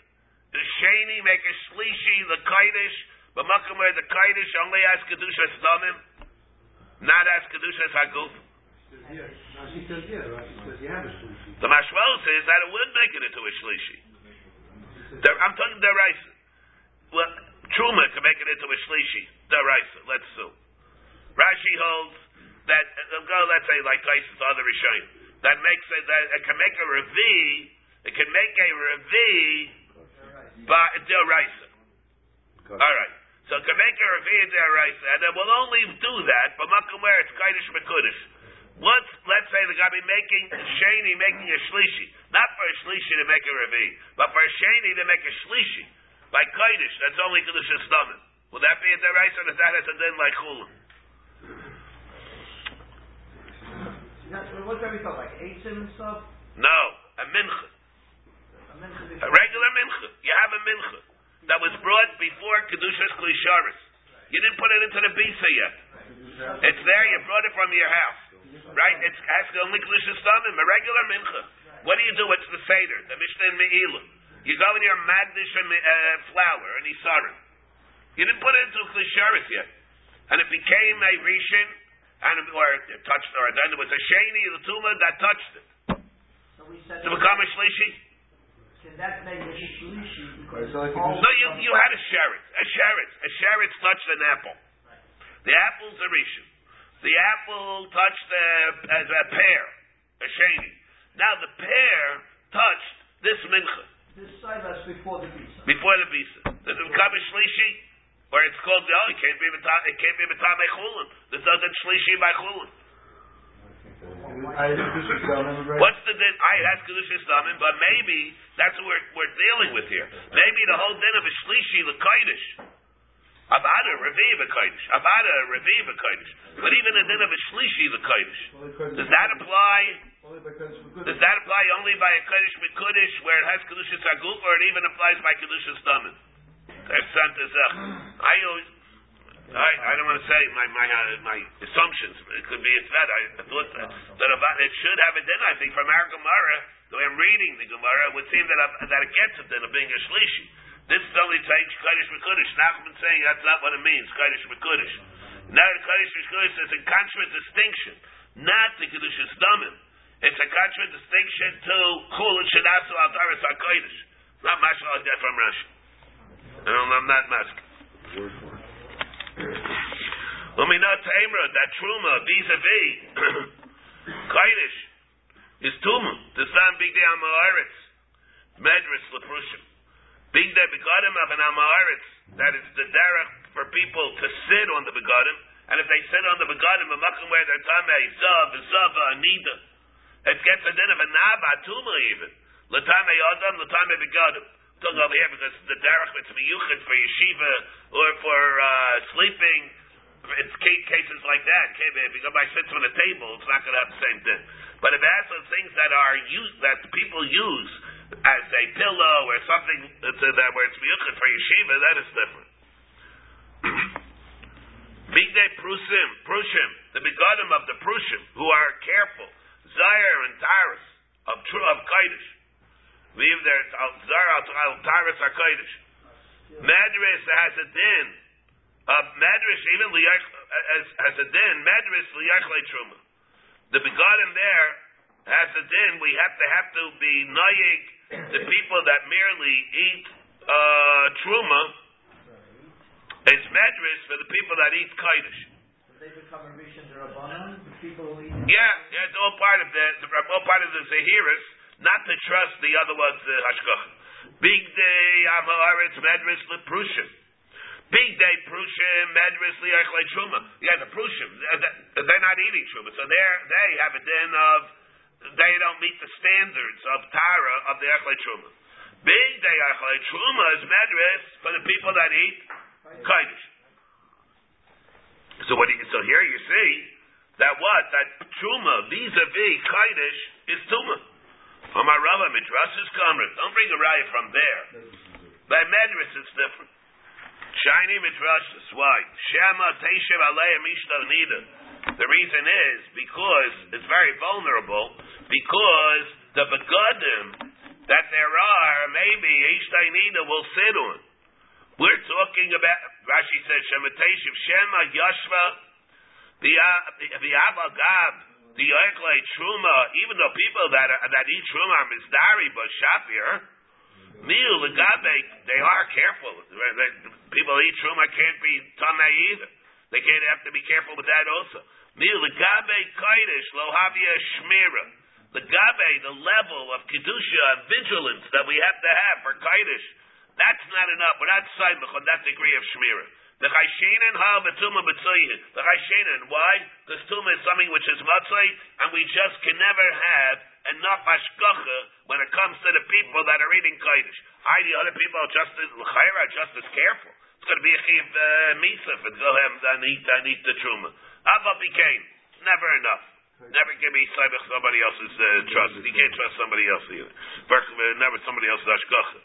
the sheni make a shlishi, the kodesh, but makom where the kodesh only has kedushas damim, not as kedushas haguf. Rashi says, yeah, Rashi says you have a shlishi. The mashmal says that it would make it into a shlishi. The, I'm talking deraisa. Well, truma can make it into a shlishi. Deraisa. Let's assume. Rashi holds that uh, go. Let's say like Taisus other Rishayim that makes it that it can make a revi. It can make a revi by deraisa. All right. So it can make a revi deraisa, and it will only do that but makom where it's kaidish mekudish. What's let's say the guy be making sheni making a shlishi, not for a shlishi to make a revi, but for a sheni to make a shlishi by kaidish. That's only kedusha stomach. Will that be a deraisa, or does that have to din like? That's, what's that we talk like eitzim and stuff? No, a mincha. I mentioned A regular mincha. You have a mincha that was brought before Kedushas Klisharis. You didn't put it into the Bisa yet. It's there, you brought it from your house. Right? It's has only Kedushas Tamim, a regular mincha. What do you do? It's the Seder, the Mishnah and Me'ilah. You go in your Magdish and uh, flour and Isarim. You didn't put it into Klisharis yet. And it became a Rishon, and or it touched, or then there was a Sheni, the Tumah that touched it. So we said To become a Shlishi? can that make a shlishi because It's like a all- No, you, you had a sheretz. A sheretz. A sheretz touched an apple. The apple's a rishon. The apple touched a, as a pear, a sheni. Now the pear touched this mincha this side that's before the visa. before the visa. Does it become a shlishi? Or it's called, oh, it can't be b'tam, it can't be chulin. This doesn't shlishi by chulin. I think this is done, right? What's the din? I ask Kedushas Damim, but maybe that's what we're, we're dealing with here. Maybe the whole din of a shlishi the kodesh. About a reviv a kodesh. About a reviv a kodesh. But even the din of a shlishi the kodesh. Does that apply? Does that apply only by a kodesh mikodesh where it has Kedushas Aguf, or it even applies by Kedushas Damim? There's Santa. I always, I, I don't want to say my my uh, my assumptions. It could be it's that I, I thought that, that about it should have a din. I think from our Gemara, the way I'm reading the Gemara, it would seem that I, that it gets it then of being a shlishi. This is only saying Kaddish Mekudish. Nachman saying that's not what it means. Kaddish Mekudish. Now Kaddish Mekudish is a contradistinction, distinction, not the Kedushas Damim. It's a contradistinction distinction to Chul and Shadasu Al Taras HaKodesh. Not mashal like that from Rashi. I don't, I'm not masking. Not Tamra, that Truma, vis-a-vis, Kaidish, is Tuma. The son Big Day Amaretz, Medris Leprushim. Big Day Begadim of an Amaretz, that is the derech for people to sit on the Begadim, and if they sit on the Begadim, a makom where they're Tameh, Zav, Zava, Anida, it gets a din of a Naba, Tuma even. Latame Adam, Latame Begadim. Talking over here because the derech it's miyuchid for yeshiva or for uh, sleeping. It's cases like that. If you go by sits on a table, it's not going to have the same thing. But if it has things that are used that people use as a pillow or something uh, that where it's miyuchid for yeshiva, that is different. Big day prusim, prushim, the begodim of the prushim who are careful, zayer and taris of true of kaidish. Leave there Zar al Taras HaKodesh. Madras has a din. Uh, Madras even has, has a din. Madras liyachle truma. The begotten there has a din. We have to have to be nayig the people that merely eat uh, truma. It's madras for the people that eat kodesh. They become a rishon. The people who eat. Yeah, yeah, it's all part of the, the all part of the zahiris not to trust the other one's uh, hashgacha. Big day amaretz medris leprushim. Big day prushim medris liachle truma. Yeah, the prushim uh, they're not eating truma, so they they have a din of they don't meet the standards of tara of the achle truma. Big day achle truma is medris for the people that eat kodesh. So what? You, so here you see that what that truma vis-a-vis kodesh is tuma. Amar Rava Midrash is Kamrit. Don't bring a raya from there. By Medras it's different. Shiny Midrash is why. Shema Teshev Aleim Nida. The reason is because it's very vulnerable, because the begadim that there are, maybe Nida will sit on. We're talking about, Rashi says, Shema Teshev Shema Yashva the Avagab the Yoichle Truma, even though people that are, that eat Truma are Mizdari, but Shapir, Mil, the Gabe, they are careful. People eat Truma can't be Tamei either. They can't have to be careful with that also. Mil, the Gabe Kaidish, Lohavia Shmira. The Gabe, the level of Kedusha and vigilance that we have to have for Kaidish, that's not enough. We're not Saimach on that degree of Shmira. The Chayshenin ha v'tuma b'tzoyin. The Chayshenin, why? Because tuma is something which is matzai, and we just can never have enough ashkacha when it comes to the people that are eating kodesh. I, the other people are just as l'chayra, just as careful. It's going to be a chiv uh, misa for them and eat and eat the truma. Ava became never enough. Never give me somebody else's uh, trust. You can't trust somebody else either. Never somebody else's ashkacha.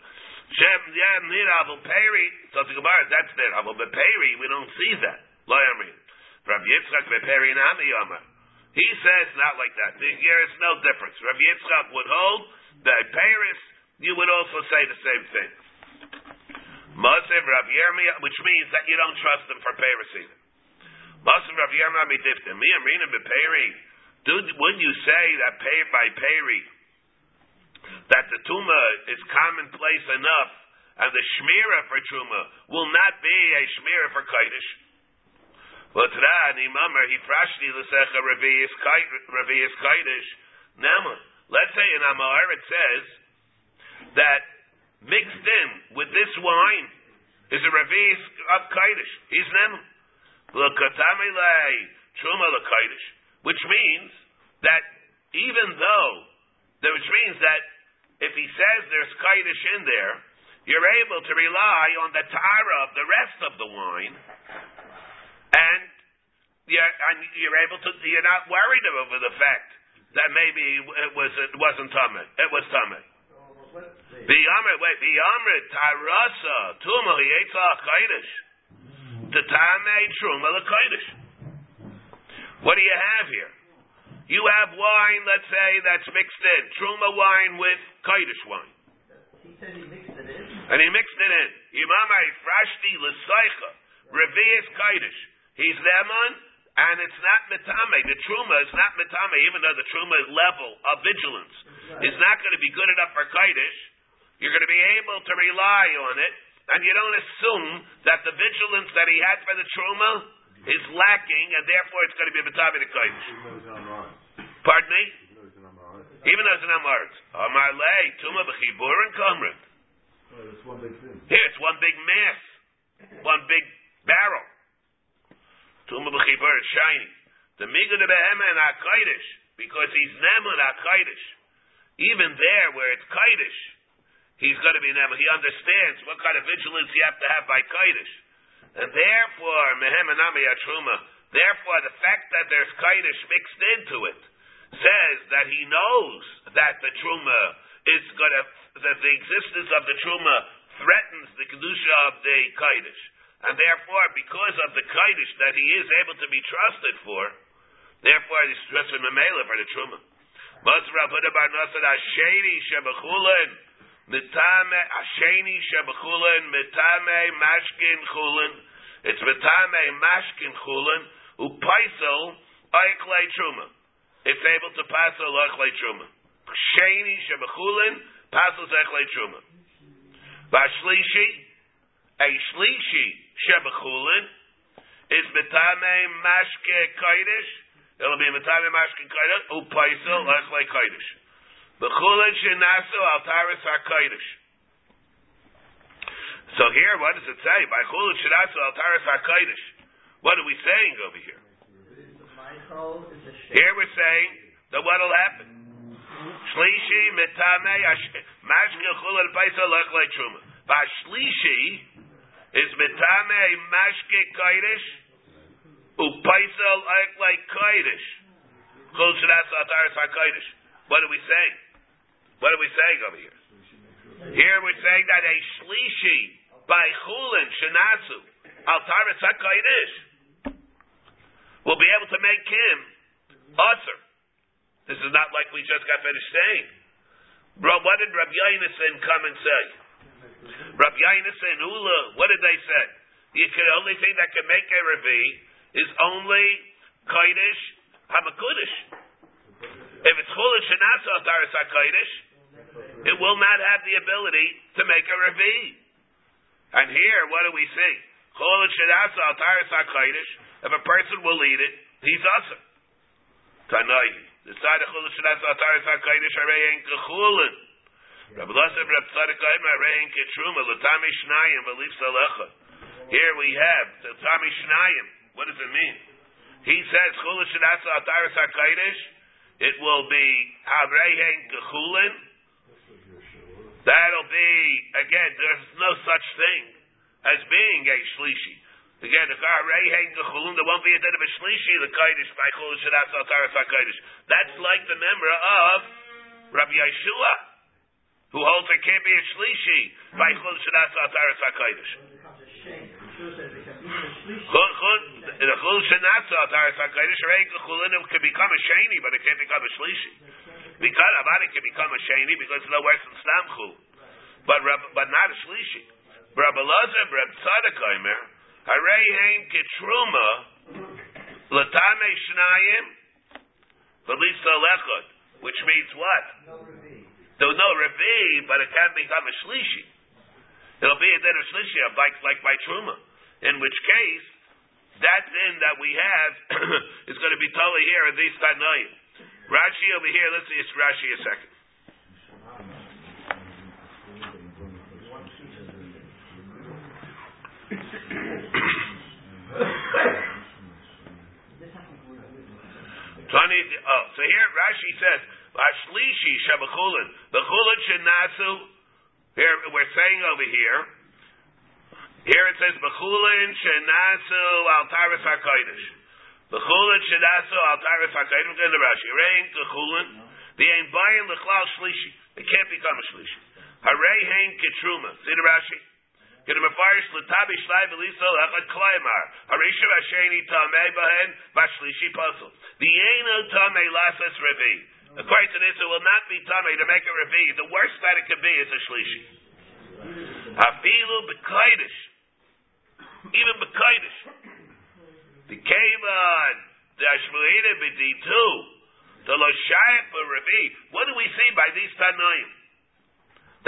Shem Yam Nir Avul Peri. So the Gemara, that's there. Avul Peri, we don't see that. Lo Yamrin. Rabbi Yitzchak Beperi Nami Yamar. He says not like that. Here is no difference. Rabbi Yitzchak would hold that Paris, you would also say the same thing. Rabbi Yirmiyah, which means that you don't trust them for Paris either. Rabbi Yirmiyah Beperi. Would you say that pay by Peri that the tuma is commonplace enough, and the shmira for tuma will not be a shmira for kaidish. But Rani Mamar he frashni l'secha revius kaidish. Nama. Let's say in Amar it says that mixed in with this wine is a revius of kaidish. He's nem l'katamilei truma l'kaidish, which means that even though, which means that if he says there's kaidish in there, you're able to rely on the tara of the rest of the wine, and you're, and you're able to. You're not worried over the fact that maybe it was it wasn't tummy. It was tummy. The Amrit, wait, the Amrit, Tarasa, Tuma, Yetzah, Kaidish. Tatame Truma Lakoidish. What do you have here? You have wine, let's say, that's mixed in. Truma wine with Kodesh wine. He said he mixed it in. And he mixed it in. Yimamai Frashti L'Saicha. Revius Kodesh. He's Lemon, and it's not Mitame. The Truma is not Mitame, even though the Truma level of vigilance is not going to be good enough for Kodesh. You're going to be able to rely on it, and you don't assume that the vigilance that he had for the Truma is lacking, and therefore it's going to be Mitame to Kodesh. Pardon me? Even though it's an Amaretz. Amar Lei, Tuma B'chibur and Kamrit. It's one big thing. Here, it's one big mass, one big barrel. Tuma b'chibur, it's shiny. The miga de behema and hakaidish, because he's nemun hakaidish. Even there, where it's kaidish, he's going to be nemun. He understands what kind of vigilance you have to have by kaidish, and therefore mehem anami atruma. Therefore, the fact that there's kaidish mixed into it says that he knows that the truma is going to that the existence of the truma threatens the kedusha of the kaidish, and therefore, because of the kaidish that he is able to be trusted for, therefore he's trusted memela for the truma. Bar Mitame Mitame Mashkin. It's Mitame Mashkin Chulin Upaisel Truma. It's able to pass a Lachlei Truma. Passes Truma. Vashlishi, a Shlishi Shebechulin is Mashke. It'll be Mashke Upaisel. Bechulin Shinasu Altaris HaKaidish. So here, what does it say? By Chulin Shinasu Altaris HaKaidish. What are we saying over here? Here we're saying that what'll happen. Shlishi mashke chulin paisa lechle truma. Vashlishi is mitame mashke kaidish upaisa lechle kaidish. Chul shadas ataris hakaidish. What are we saying? What are we saying over here? Here we're saying that a shlishi by chulin shenasu altaris hakaidish will be able to make him usher. This is not like we just got finished saying. What did Rabbi Yonason come and say? Rabbi Yonason, Ula, what did they say? The only thing that can make a Revi is only Kaidish Hamakudish. If it's Chulish and Ataris HaKaidish, it will not have the ability to make a Revi. And here, what do we see? Chulish and Ataris HaKaidish, if a person will eat it, he's usher. Tanai. The side of Chulish and Ataris HaKaidish are ein kechulin. Here we have, the tami shnayim. What does it mean? He says, Chulish and Ataris HaKaidish, it will be Havrei ein kechulin. That'll be, again, there's no such thing as being a shlishi. Again, the the chulun, there won't be a dead of a shlishi, the kaidish by chulun shadas al taras kaidish. That's like the member of Rabbi Yeshua, who holds there can't be a shlishi by chulun shadas al taras kaidish. becomes a shame. Yeshua says it can be a shlishi. The al taras kaidish reheng the chulun can become a sheni, but it can't become a shlishi. Because it can become a sheni because it's no worse than stam chul, but but not a shlishi. Rabbi Lazar, Rabbi Tzadok Omer. Harei hein ketruma latame shnayim v'lisa lechot, which means what? There's no revi, but it can become a shlishi. It'll be a din of shlishi, like like by truma. In which case, that din that we have is going to be totally here in these tanoim. Rashi over here. Let's see, it's Rashi a second. Tani, oh, so here Rashi says, Ashlishi Shabachulin, the Chulin Shenasu, here we're saying over here, here it says, Bechulin Shenasu Al Taris HaKadosh. Bechulin Shenasu Al Taris look at the Rashi, Rein Kechulin, the Ein Bayin Lechlal Shlishi, it can't become a Shlishi. Harei Hein Ketruma, see the Rashi? Get a mafarish letabi shlai beliso echad klaimar. Harisha vasheni tamei bahen vashlishi puzzle. The eno tamei lasas revi. According to this, it will not be tamei to make a revi. The worst that it could be is a shlishi. Afilu b'koidish. Even b'koidish. The kevon the ashmuina b'ditu. The lo shayach revi. What do we see by these tanoim?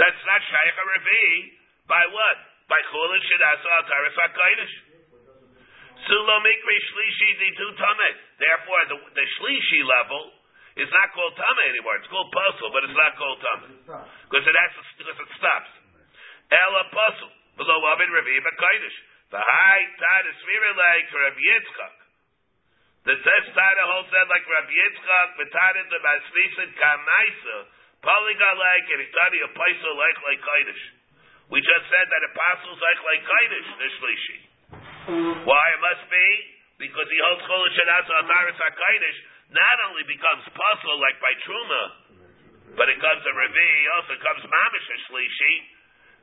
That's not shayach revi. By what? By chulin shedasa ataris hakodesh. Sulo mikri shlishi ditu tameh. Therefore, the, the shlishi level is not called tameh anymore. It's called puzzle, but it's not called tameh because it has to, because it stops. Ela puzzle below oven revi b'kodesh. The high tide is like Rabbi Yitzchak. The test tide holds that like Rabbi Yitzchak, but Betadid the Maslisin Kamaisa, Polygalek, and Itadi a Paisa like like Kodesh. We just said that apostles like like Kodesh, the Shlishi. Why it must be? Because he holds Chol Shadas Ataris HaKodesh, not only becomes puzzle like by Truma, but it comes a Revi, also comes Mamish Shlishi,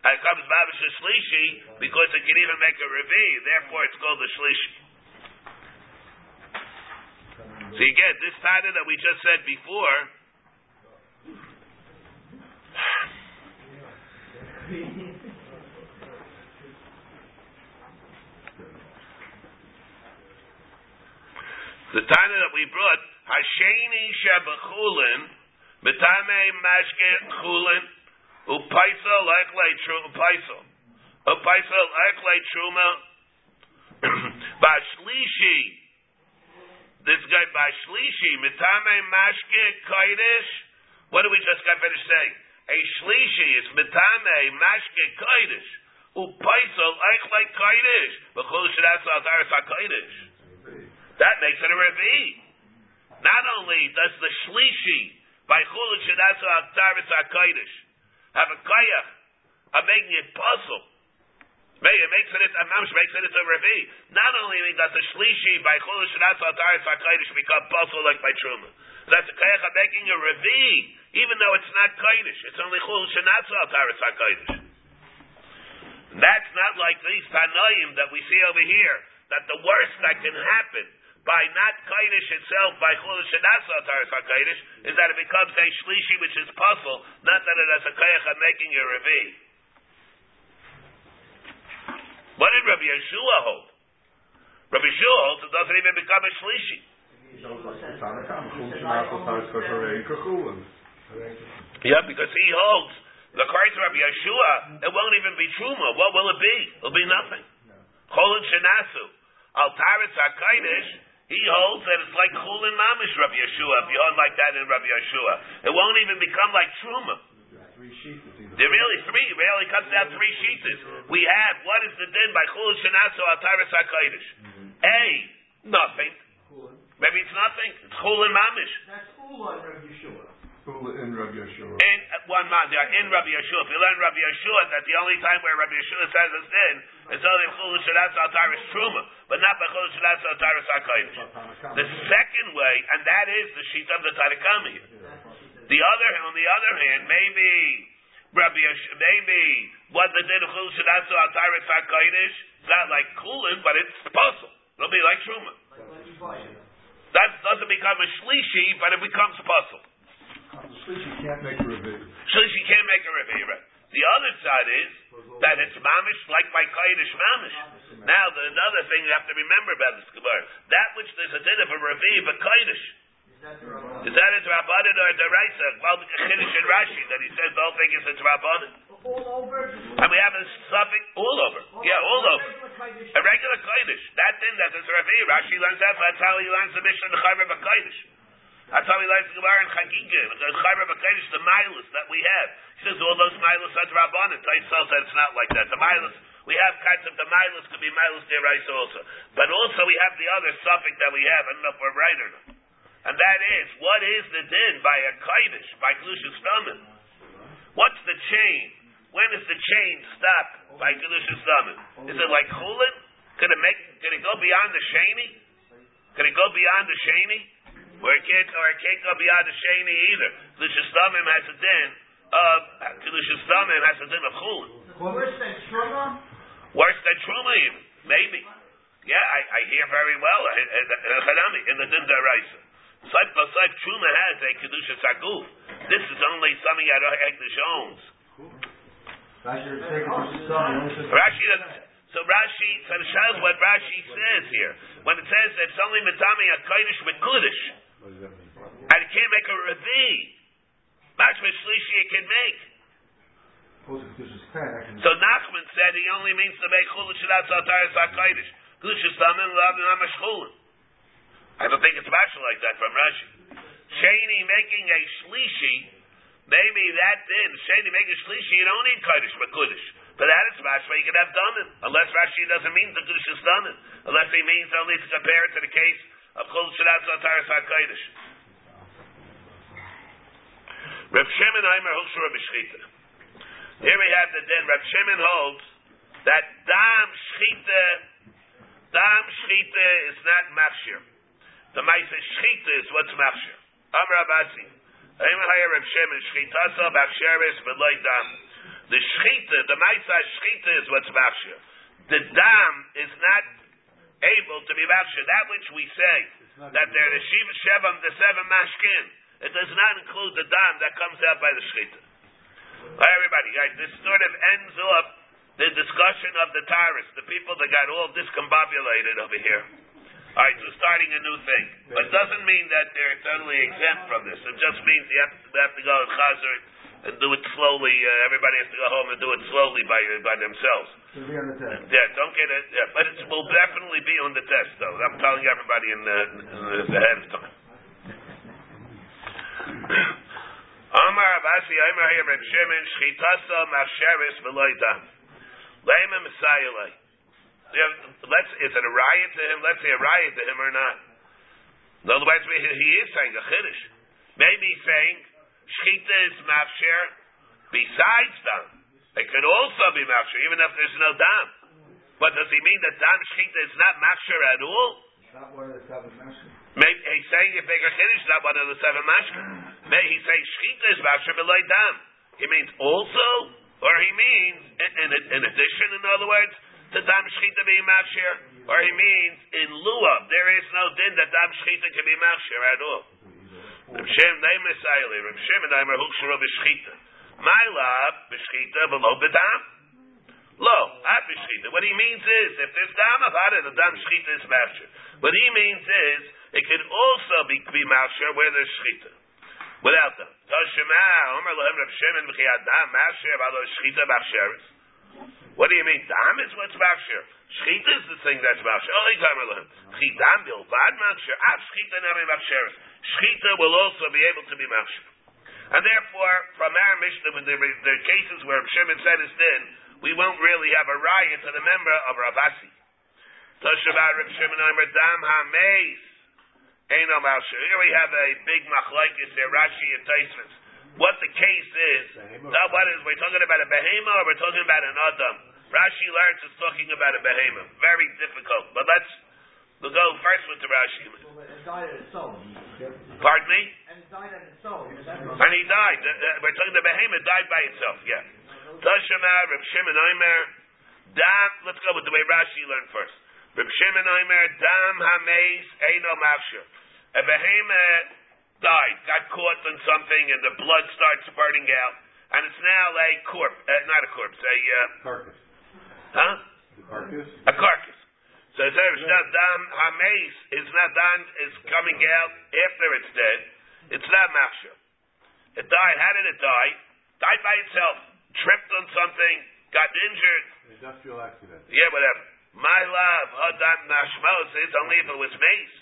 it comes Mamish Shlishi, because it can even make a Revi, therefore it's called a Shlishi. So you get this Tana that we just said before. the Tana that we brought, Hasheni Shebachulin, Betame Mashke Chulin, Upaisa Lekle Truma, Upaisa, Upaisa Lekle Truma, Bashlishi, this guy by Shlishi, Mitame Mashke Kodesh. What did we just got finished saying? A Shlishi is Mitame Mashke Kodesh. Upaisel Eich like Kodesh. B'chol Shadas Altaris HaKodesh. That makes it a Revi. Not only does the Shlishi by Chul Shadas Altaris HaKodesh have a Kayach of making it puzzle it makes it, Mamish makes it a Revi. Not only does the Shlishi by Chol Shanatz Ataris HaKadosh become possible like by Truma. That's a Kayach making a Revi, even though it's not Kaidish. It's only Chol Shanatz Ataris HaKadosh. That's not like these Tanoim that we see over here, that the worst that can happen by not Kaidish itself, by Chol Shanatz Ataris HaKadosh, is that it becomes a Shlishi which is puzzle, not that it has a Kayach making a Revi. What did Rabbi Yeshua hold? Rabbi Yeshua holds it doesn't even become a shlishi. Yeah, because he holds the to Rabbi Yeshua, it won't even be truma. What will it be? It'll be nothing. Cholin shenasu al taritz hakaidish. He holds that it's like chulin mamish Rabbi Yeshua. If you hold like that in Rabbi Yeshua, it won't even become like truma. There really three. It really comes down three sheets. We have what is the din by chul shenasu ataris hakodesh? A nothing. Maybe it's nothing. It's chul and mamish. That's Ula Rabbi Yeshua. In Rabbi Yeshua. In uh, one man, in Rabbi Yeshua. If you learn Rabbi Yeshua, that the only time where Rabbi Yeshua says it's din is only chul shenasu ataris truma, but not by chul shenasu ataris hakodesh. The second way, and that is the sheet of the Tanakami. The other, on the other hand, maybe Rabbi Yesh, maybe what the din of chul shedatzu ataris hakodesh. It's not like kulin, but it's puzzle. It'll be like truma. That doesn't become a shlishi, but it becomes puzzle. Shlishi can't make a review. Shlishi can't make a review. The other side is that it's mamish like by kodesh mamish. Now, the, another thing you have to remember about this gemara: that which there's a din of a review, but kodesh. Is that it's Rabbanan or Deraisa? Well, the Chiddush in Rashi that he says the whole thing is it's Rabbanan. All over. And we have a suffix all over. Yeah, all over. A regular Kodesh. That thing that is Ravi. Rashi learns that. That's how he learns the Mishnah in the Chaymer. That's how he learns the Gemara in Chagigah. The Chaymer B'Kodesh, the Milas that we have. He says all those Milas are Rabbanan. Taisel said it's not like that. The Milas, we have kinds of the Milas could be Milas Deraisa also. But also we have the other suffix that we have. I don't know if we're right or not. And that is, what is the din by a kaidish, by Kedushas Damin? What's the chain? When does the chain stop by Kedushas Damin? Is it like chulin? Could it make, could it go beyond the sheni? Could it go beyond the sheni? Or it can't, or it can't go beyond the sheni either. Damin has a din of, Damin has a din of chulin. Worse than Truma? Worse than truma even, maybe. Yeah, I, I hear very well. In the din daraisa. Side by side, truma has a kedusha saguf. This is only something that Hekdesh owns. Rashi is taking Kedusha Son, he only says- Rashi doesn't. So Rashi, so the what Rashi says here. When it says it's only mitami a kodesh with kudish, What and it can't make a revi. Mashma shlishi it can make. So Nachman said he only means to make chulin shadat sataris hakodesh. Kedusha stamin lav namash chulin. I don't think it's mashal like that from Rashi. Shani making a shlishi, maybe that then Shani making a shlishi, you don't need kodesh but kudish. But that is mashma you can have it, unless Rashi doesn't mean the kudish is it, unless he means only to compare it to the case of chulin shadat sataris hakodesh. Reb Shimon Aimer Hulshur Reb Shchita. Here we have the din. Reb Shimon holds that dam shchita, dam shchita is not machshir. The ma'isa shchita is what's machshir. Amr Abasi. Aimer Hayar Reb Shimon shchitasa machsheris beloy dam. The shchita, the ma'isa shchita is what's machshir. The dam is not able to be machshir. That which we say that they're the shiva shevam, the seven mashkin. It does not include the dam that comes out by the shchita. All right, everybody, right, this sort of ends up the discussion of the Taurus, the people that got all discombobulated over here. All right, so starting a new thing. But it doesn't mean that they're totally exempt from this. It just means you have to, they have to go to Chazer and do it slowly. Uh, everybody has to go home and do it slowly by by themselves. It'll be on the test. Yeah, don't get it. Yeah, but it will definitely be on the test, though. I'm telling everybody in the, in the ahead of time. Amar Abasi, Amar here, Reb Shimon, Shchitasa Machsheris Veloidam. Lema Messiah Let's, is it a riot to him? Let's say a riot to him or not. In other words, he he is saying a chiddush. Maybe he's saying Shchita is Machsher besides Dam. It could also be Machsher, even if there's no Dam. But does he mean that Dam Shchita is not Machsher at all? It's not one of the seven mashkin. Maybe he's saying if bigger chiddush, not one of the seven mashkin. Maybe he's saying shchita is masher below dam. He means also, or he means in, in, in addition, in other words, to dam shchita being masher, or he means in lieu of. There is no din that dam shchita can be masher at all. Reb Shem name is Eili. Reb Shem and Aimer Hulshur b'shchita. My love b'shchita below bedam. Lo, at b'shchita. What he means is, if there's dam of the dam shchita is masher. What he means is, it can also be, be masher where there's shchita. Without them. Toshema, Omer Lohem Reb Shimon B'chiyat Dam, Masher, Valo Shchita Bachsheris. What do you mean? Dam is what's Bachsher. Shchita is the thing that's Bachsher. Oh, Omer Lohem. Chitam Bilvad Masher, Av Shchita Nami Bachsheris. Shchita will also be able to be Masher. And therefore, from our Mishnah, when the, the cases where Shimon said his din, we won't really have a riot to the member of Ravasi. Here we have a big machlaikis here, Rashi and Taisvitz. What the case is, now what is, we're talking about a behemoth or we're talking about an Adam? Rashi learns is talking about a behemoth. Very difficult. But let's, we'll go first with the Rashi. Well, it died on its own. Pardon me? And it died on its own. And he died. We're talking the behemoth died by itself, yeah. Tashema, Reb Shimon Omer, Dam, let's go with the way Rashi learned first. Reb Shimon Omer, Dam Hameis Eino Mafshir. A behemoth died, got caught in something, and the blood starts spurting out, and it's now a corpse, uh, not a corpse, a, uh, Carcass. huh? The carcass? A carcass. So it's it's not dam hameis is not done is coming out after it's dead. It's not machshir. It died. How did it die? Died by itself. Tripped on something. Got injured. Industrial accident. Yeah, whatever. My love, hadam nashmos is only if it was mace.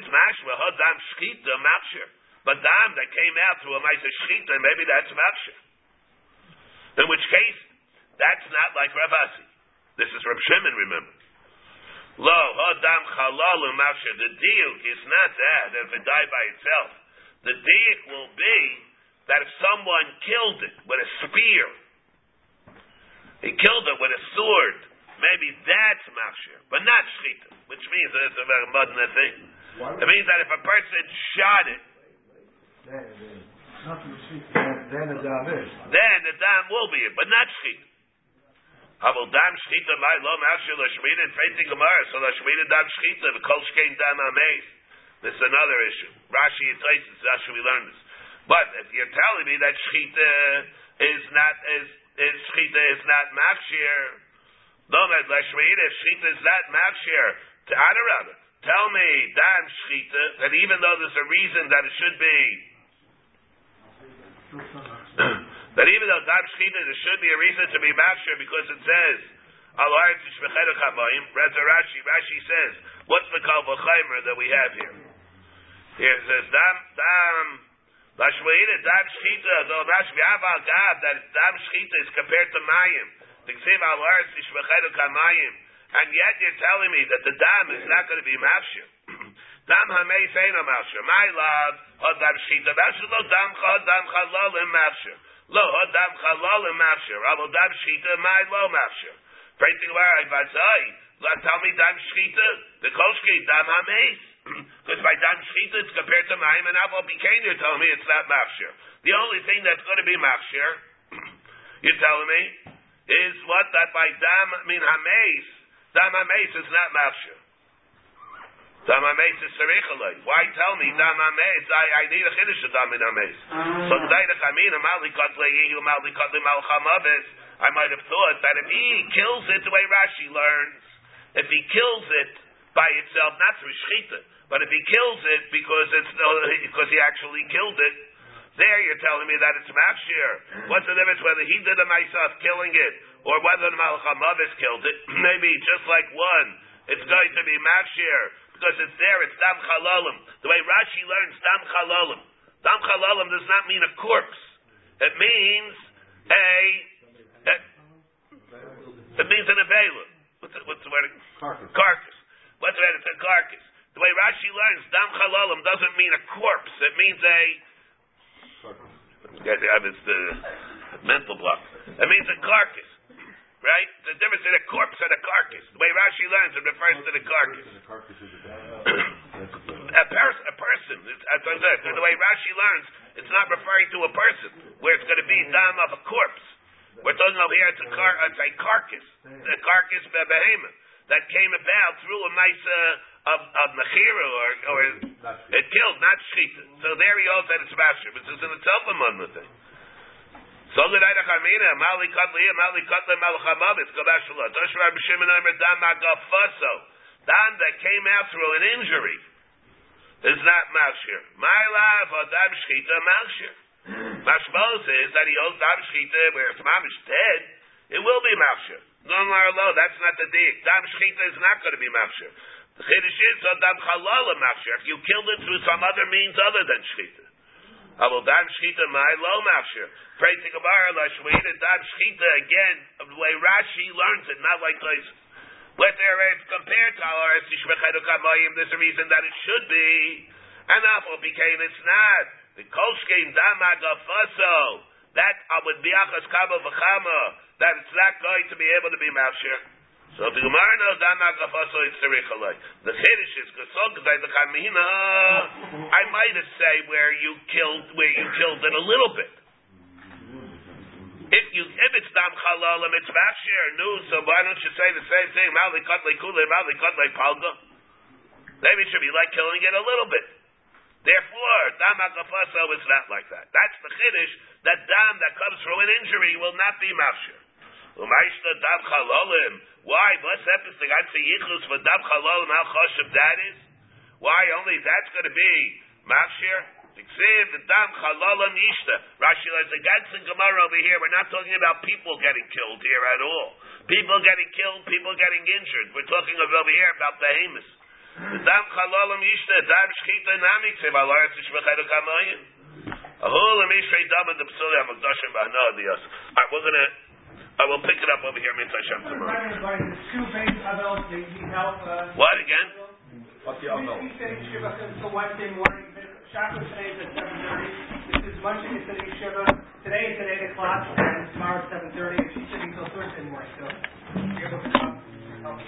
It's mashma hadam shchita machshir. But dam that came out through a ma'isa shchita, maybe that's machshir. In which case, that's not like Ravasi. This is Reb Shimon, remember. Lo, hadam chalalu machshir. The diuk is not that, if it died by itself. The diuk will be that if someone killed it with a spear, he killed it with a sword, maybe that's machshir, but not shchita, which means that it's a very modern thing. It means that if a person shot it, Then, then, nothing to. Then, then the dam is. then the dam will be it, but not shchita. Aval dam shchita my lo mafshir lashmida freiti gemara. So lashmida dam shchita the kol shkein dam ameis. This is another issue. Rashi and Taisus, how we learn this. But if you're telling me that shchita is not is is shchita is not mafshir, no, that lashmida shchita is not mafshir to Adarabah. Tell me, dam shchita, that even though there's a reason that it should be that even though dam shchita there should be a reason to be mafshir because it says al haaretz yishmecheru chamayim. Rashi Rashi says, what's the kal that we have here? Here it says dam dam lashmeida dam shchita though Rashi v'aval gad that dam shchita is compared to mayim. The ksiv al haaretz yishmecheru chamayim. And yet you're telling me that the dam is not going to be mafshir. Dam hamei seino mafshir. My love, dam shchita. Mafshir lo dam cha dam chalalim mafshir. Lo dam chalalim mafshir. Avo dam shchita my lo mafshir. Prating where I vazai. Tell me dam shchita. The kolshki dam hameis. Because by dam shchita it's compared to ma'im and avo bikain. You're telling me it's not mafshir. The only thing that's going to be mafshir, you're telling me, is what that by dam mean hameis. Dam hameis is not mafshir. Dam hameis is serichalei. Why tell me dam? I, I need a chiddush of dam hameis. So. I might have thought that if he kills it the way Rashi learns, if he kills it by itself, not through shchita, but if he kills it because it's because he actually killed it, there you're telling me that it's mafshir. What's the difference whether he did it myself killing it or whether the malchamavis killed it? Maybe just like one, it's going to be mafshir because it's there. It's dam chalalim. The way Rashi learns dam chalalim. Dam chalalim does not mean a corpse. It means a. a it means an avela. What's the, what's the word? Carcass. Carcass. What's the word? It's a carcass. The way Rashi learns dam chalalim doesn't mean a corpse. It means a. Yeah, it's the mental block. It means a carcass. Right? The difference in a corpse and a carcass. The way Rashi learns, it refers to the carcass. The a a, pers- a person. It's, as I said, the way Rashi learns, it's not referring to a person, where it's going to be dam of a corpse. We're talking over here, it's a, car- it's a carcass, a carcass of a behemoth that came about through a nice uh, of, of mechira or, or it killed, not shchita. So there he also said it's master, which is in itself a monmouth thing. So the Reida Chamina, Mali Katli, Mali Katli, Malchamavis, Kabashula, Toshra B'Shimon Omer Dan Magafaso, Dan that came out through an injury is not Mashir. My love, Adam Shchita, Mashir. Mashmos is that he owes Dam Shchita, where it's Mamish dead, it will be Mashir. No, no, no, that's not the dig. Dam Shchita is not going to be Mashir. The Chiddush is Dam Chalala Mashir. If you killed it through some other means other than Shchita. Avol dam shchita my lo mafshir. Pray to Gemara la shweita dam shchita again the way Rashi learns it, not like Tosis. But there it's compared to our Tishmechedu Kamayim, there's a reason that it should be. And Afal became it's not. The Kolshkein dam agafaso. That would be achas kama v'chama. That it's not going to be able to be mafshir. So the Gemara knows dam agafaso it's tzarichalei. The Chiddush is Gesog the Kamina. I might have say where you killed where you killed it a little bit. If you if it's dam chalalim, it's mafshir nu. So why don't you say the same thing? Mali katlei kule, mali katlei palga. Maybe it should be like killing it a little bit. Therefore, dam agafaso is not like that. That's the chiddush that dam that comes from an injury will not be mafshir. Umayshta dam chalalim. Why? What's happens to God say yichus for dam chalalim? How chashav that is? Why only that's going to be mafshir? Ksiv dam chalalam yishta. Rashi says the Gads and Gemara over here. We're not talking about people getting killed here at all. People getting killed, people getting injured. We're talking over here about behemoths. Dam chalalam yishta. Dam shchita nami ksiv alaretz yishmechedu kamayim. Ahul emishrei dam and the psuli hamagdashim b'hana adiyas. All right, we're gonna. I will pick it up over here, Mitzvah Hashem, tomorrow. Two base adults, they need uh, What again? What's the other? we said Shiva until Wednesday morning. Shabbos today is at seven thirty. This is Monday, it's at Shiva. Today it's at eight o'clock, and tomorrow at seven thirty, and she's sitting until Thursday morning, so. you're able to come, help.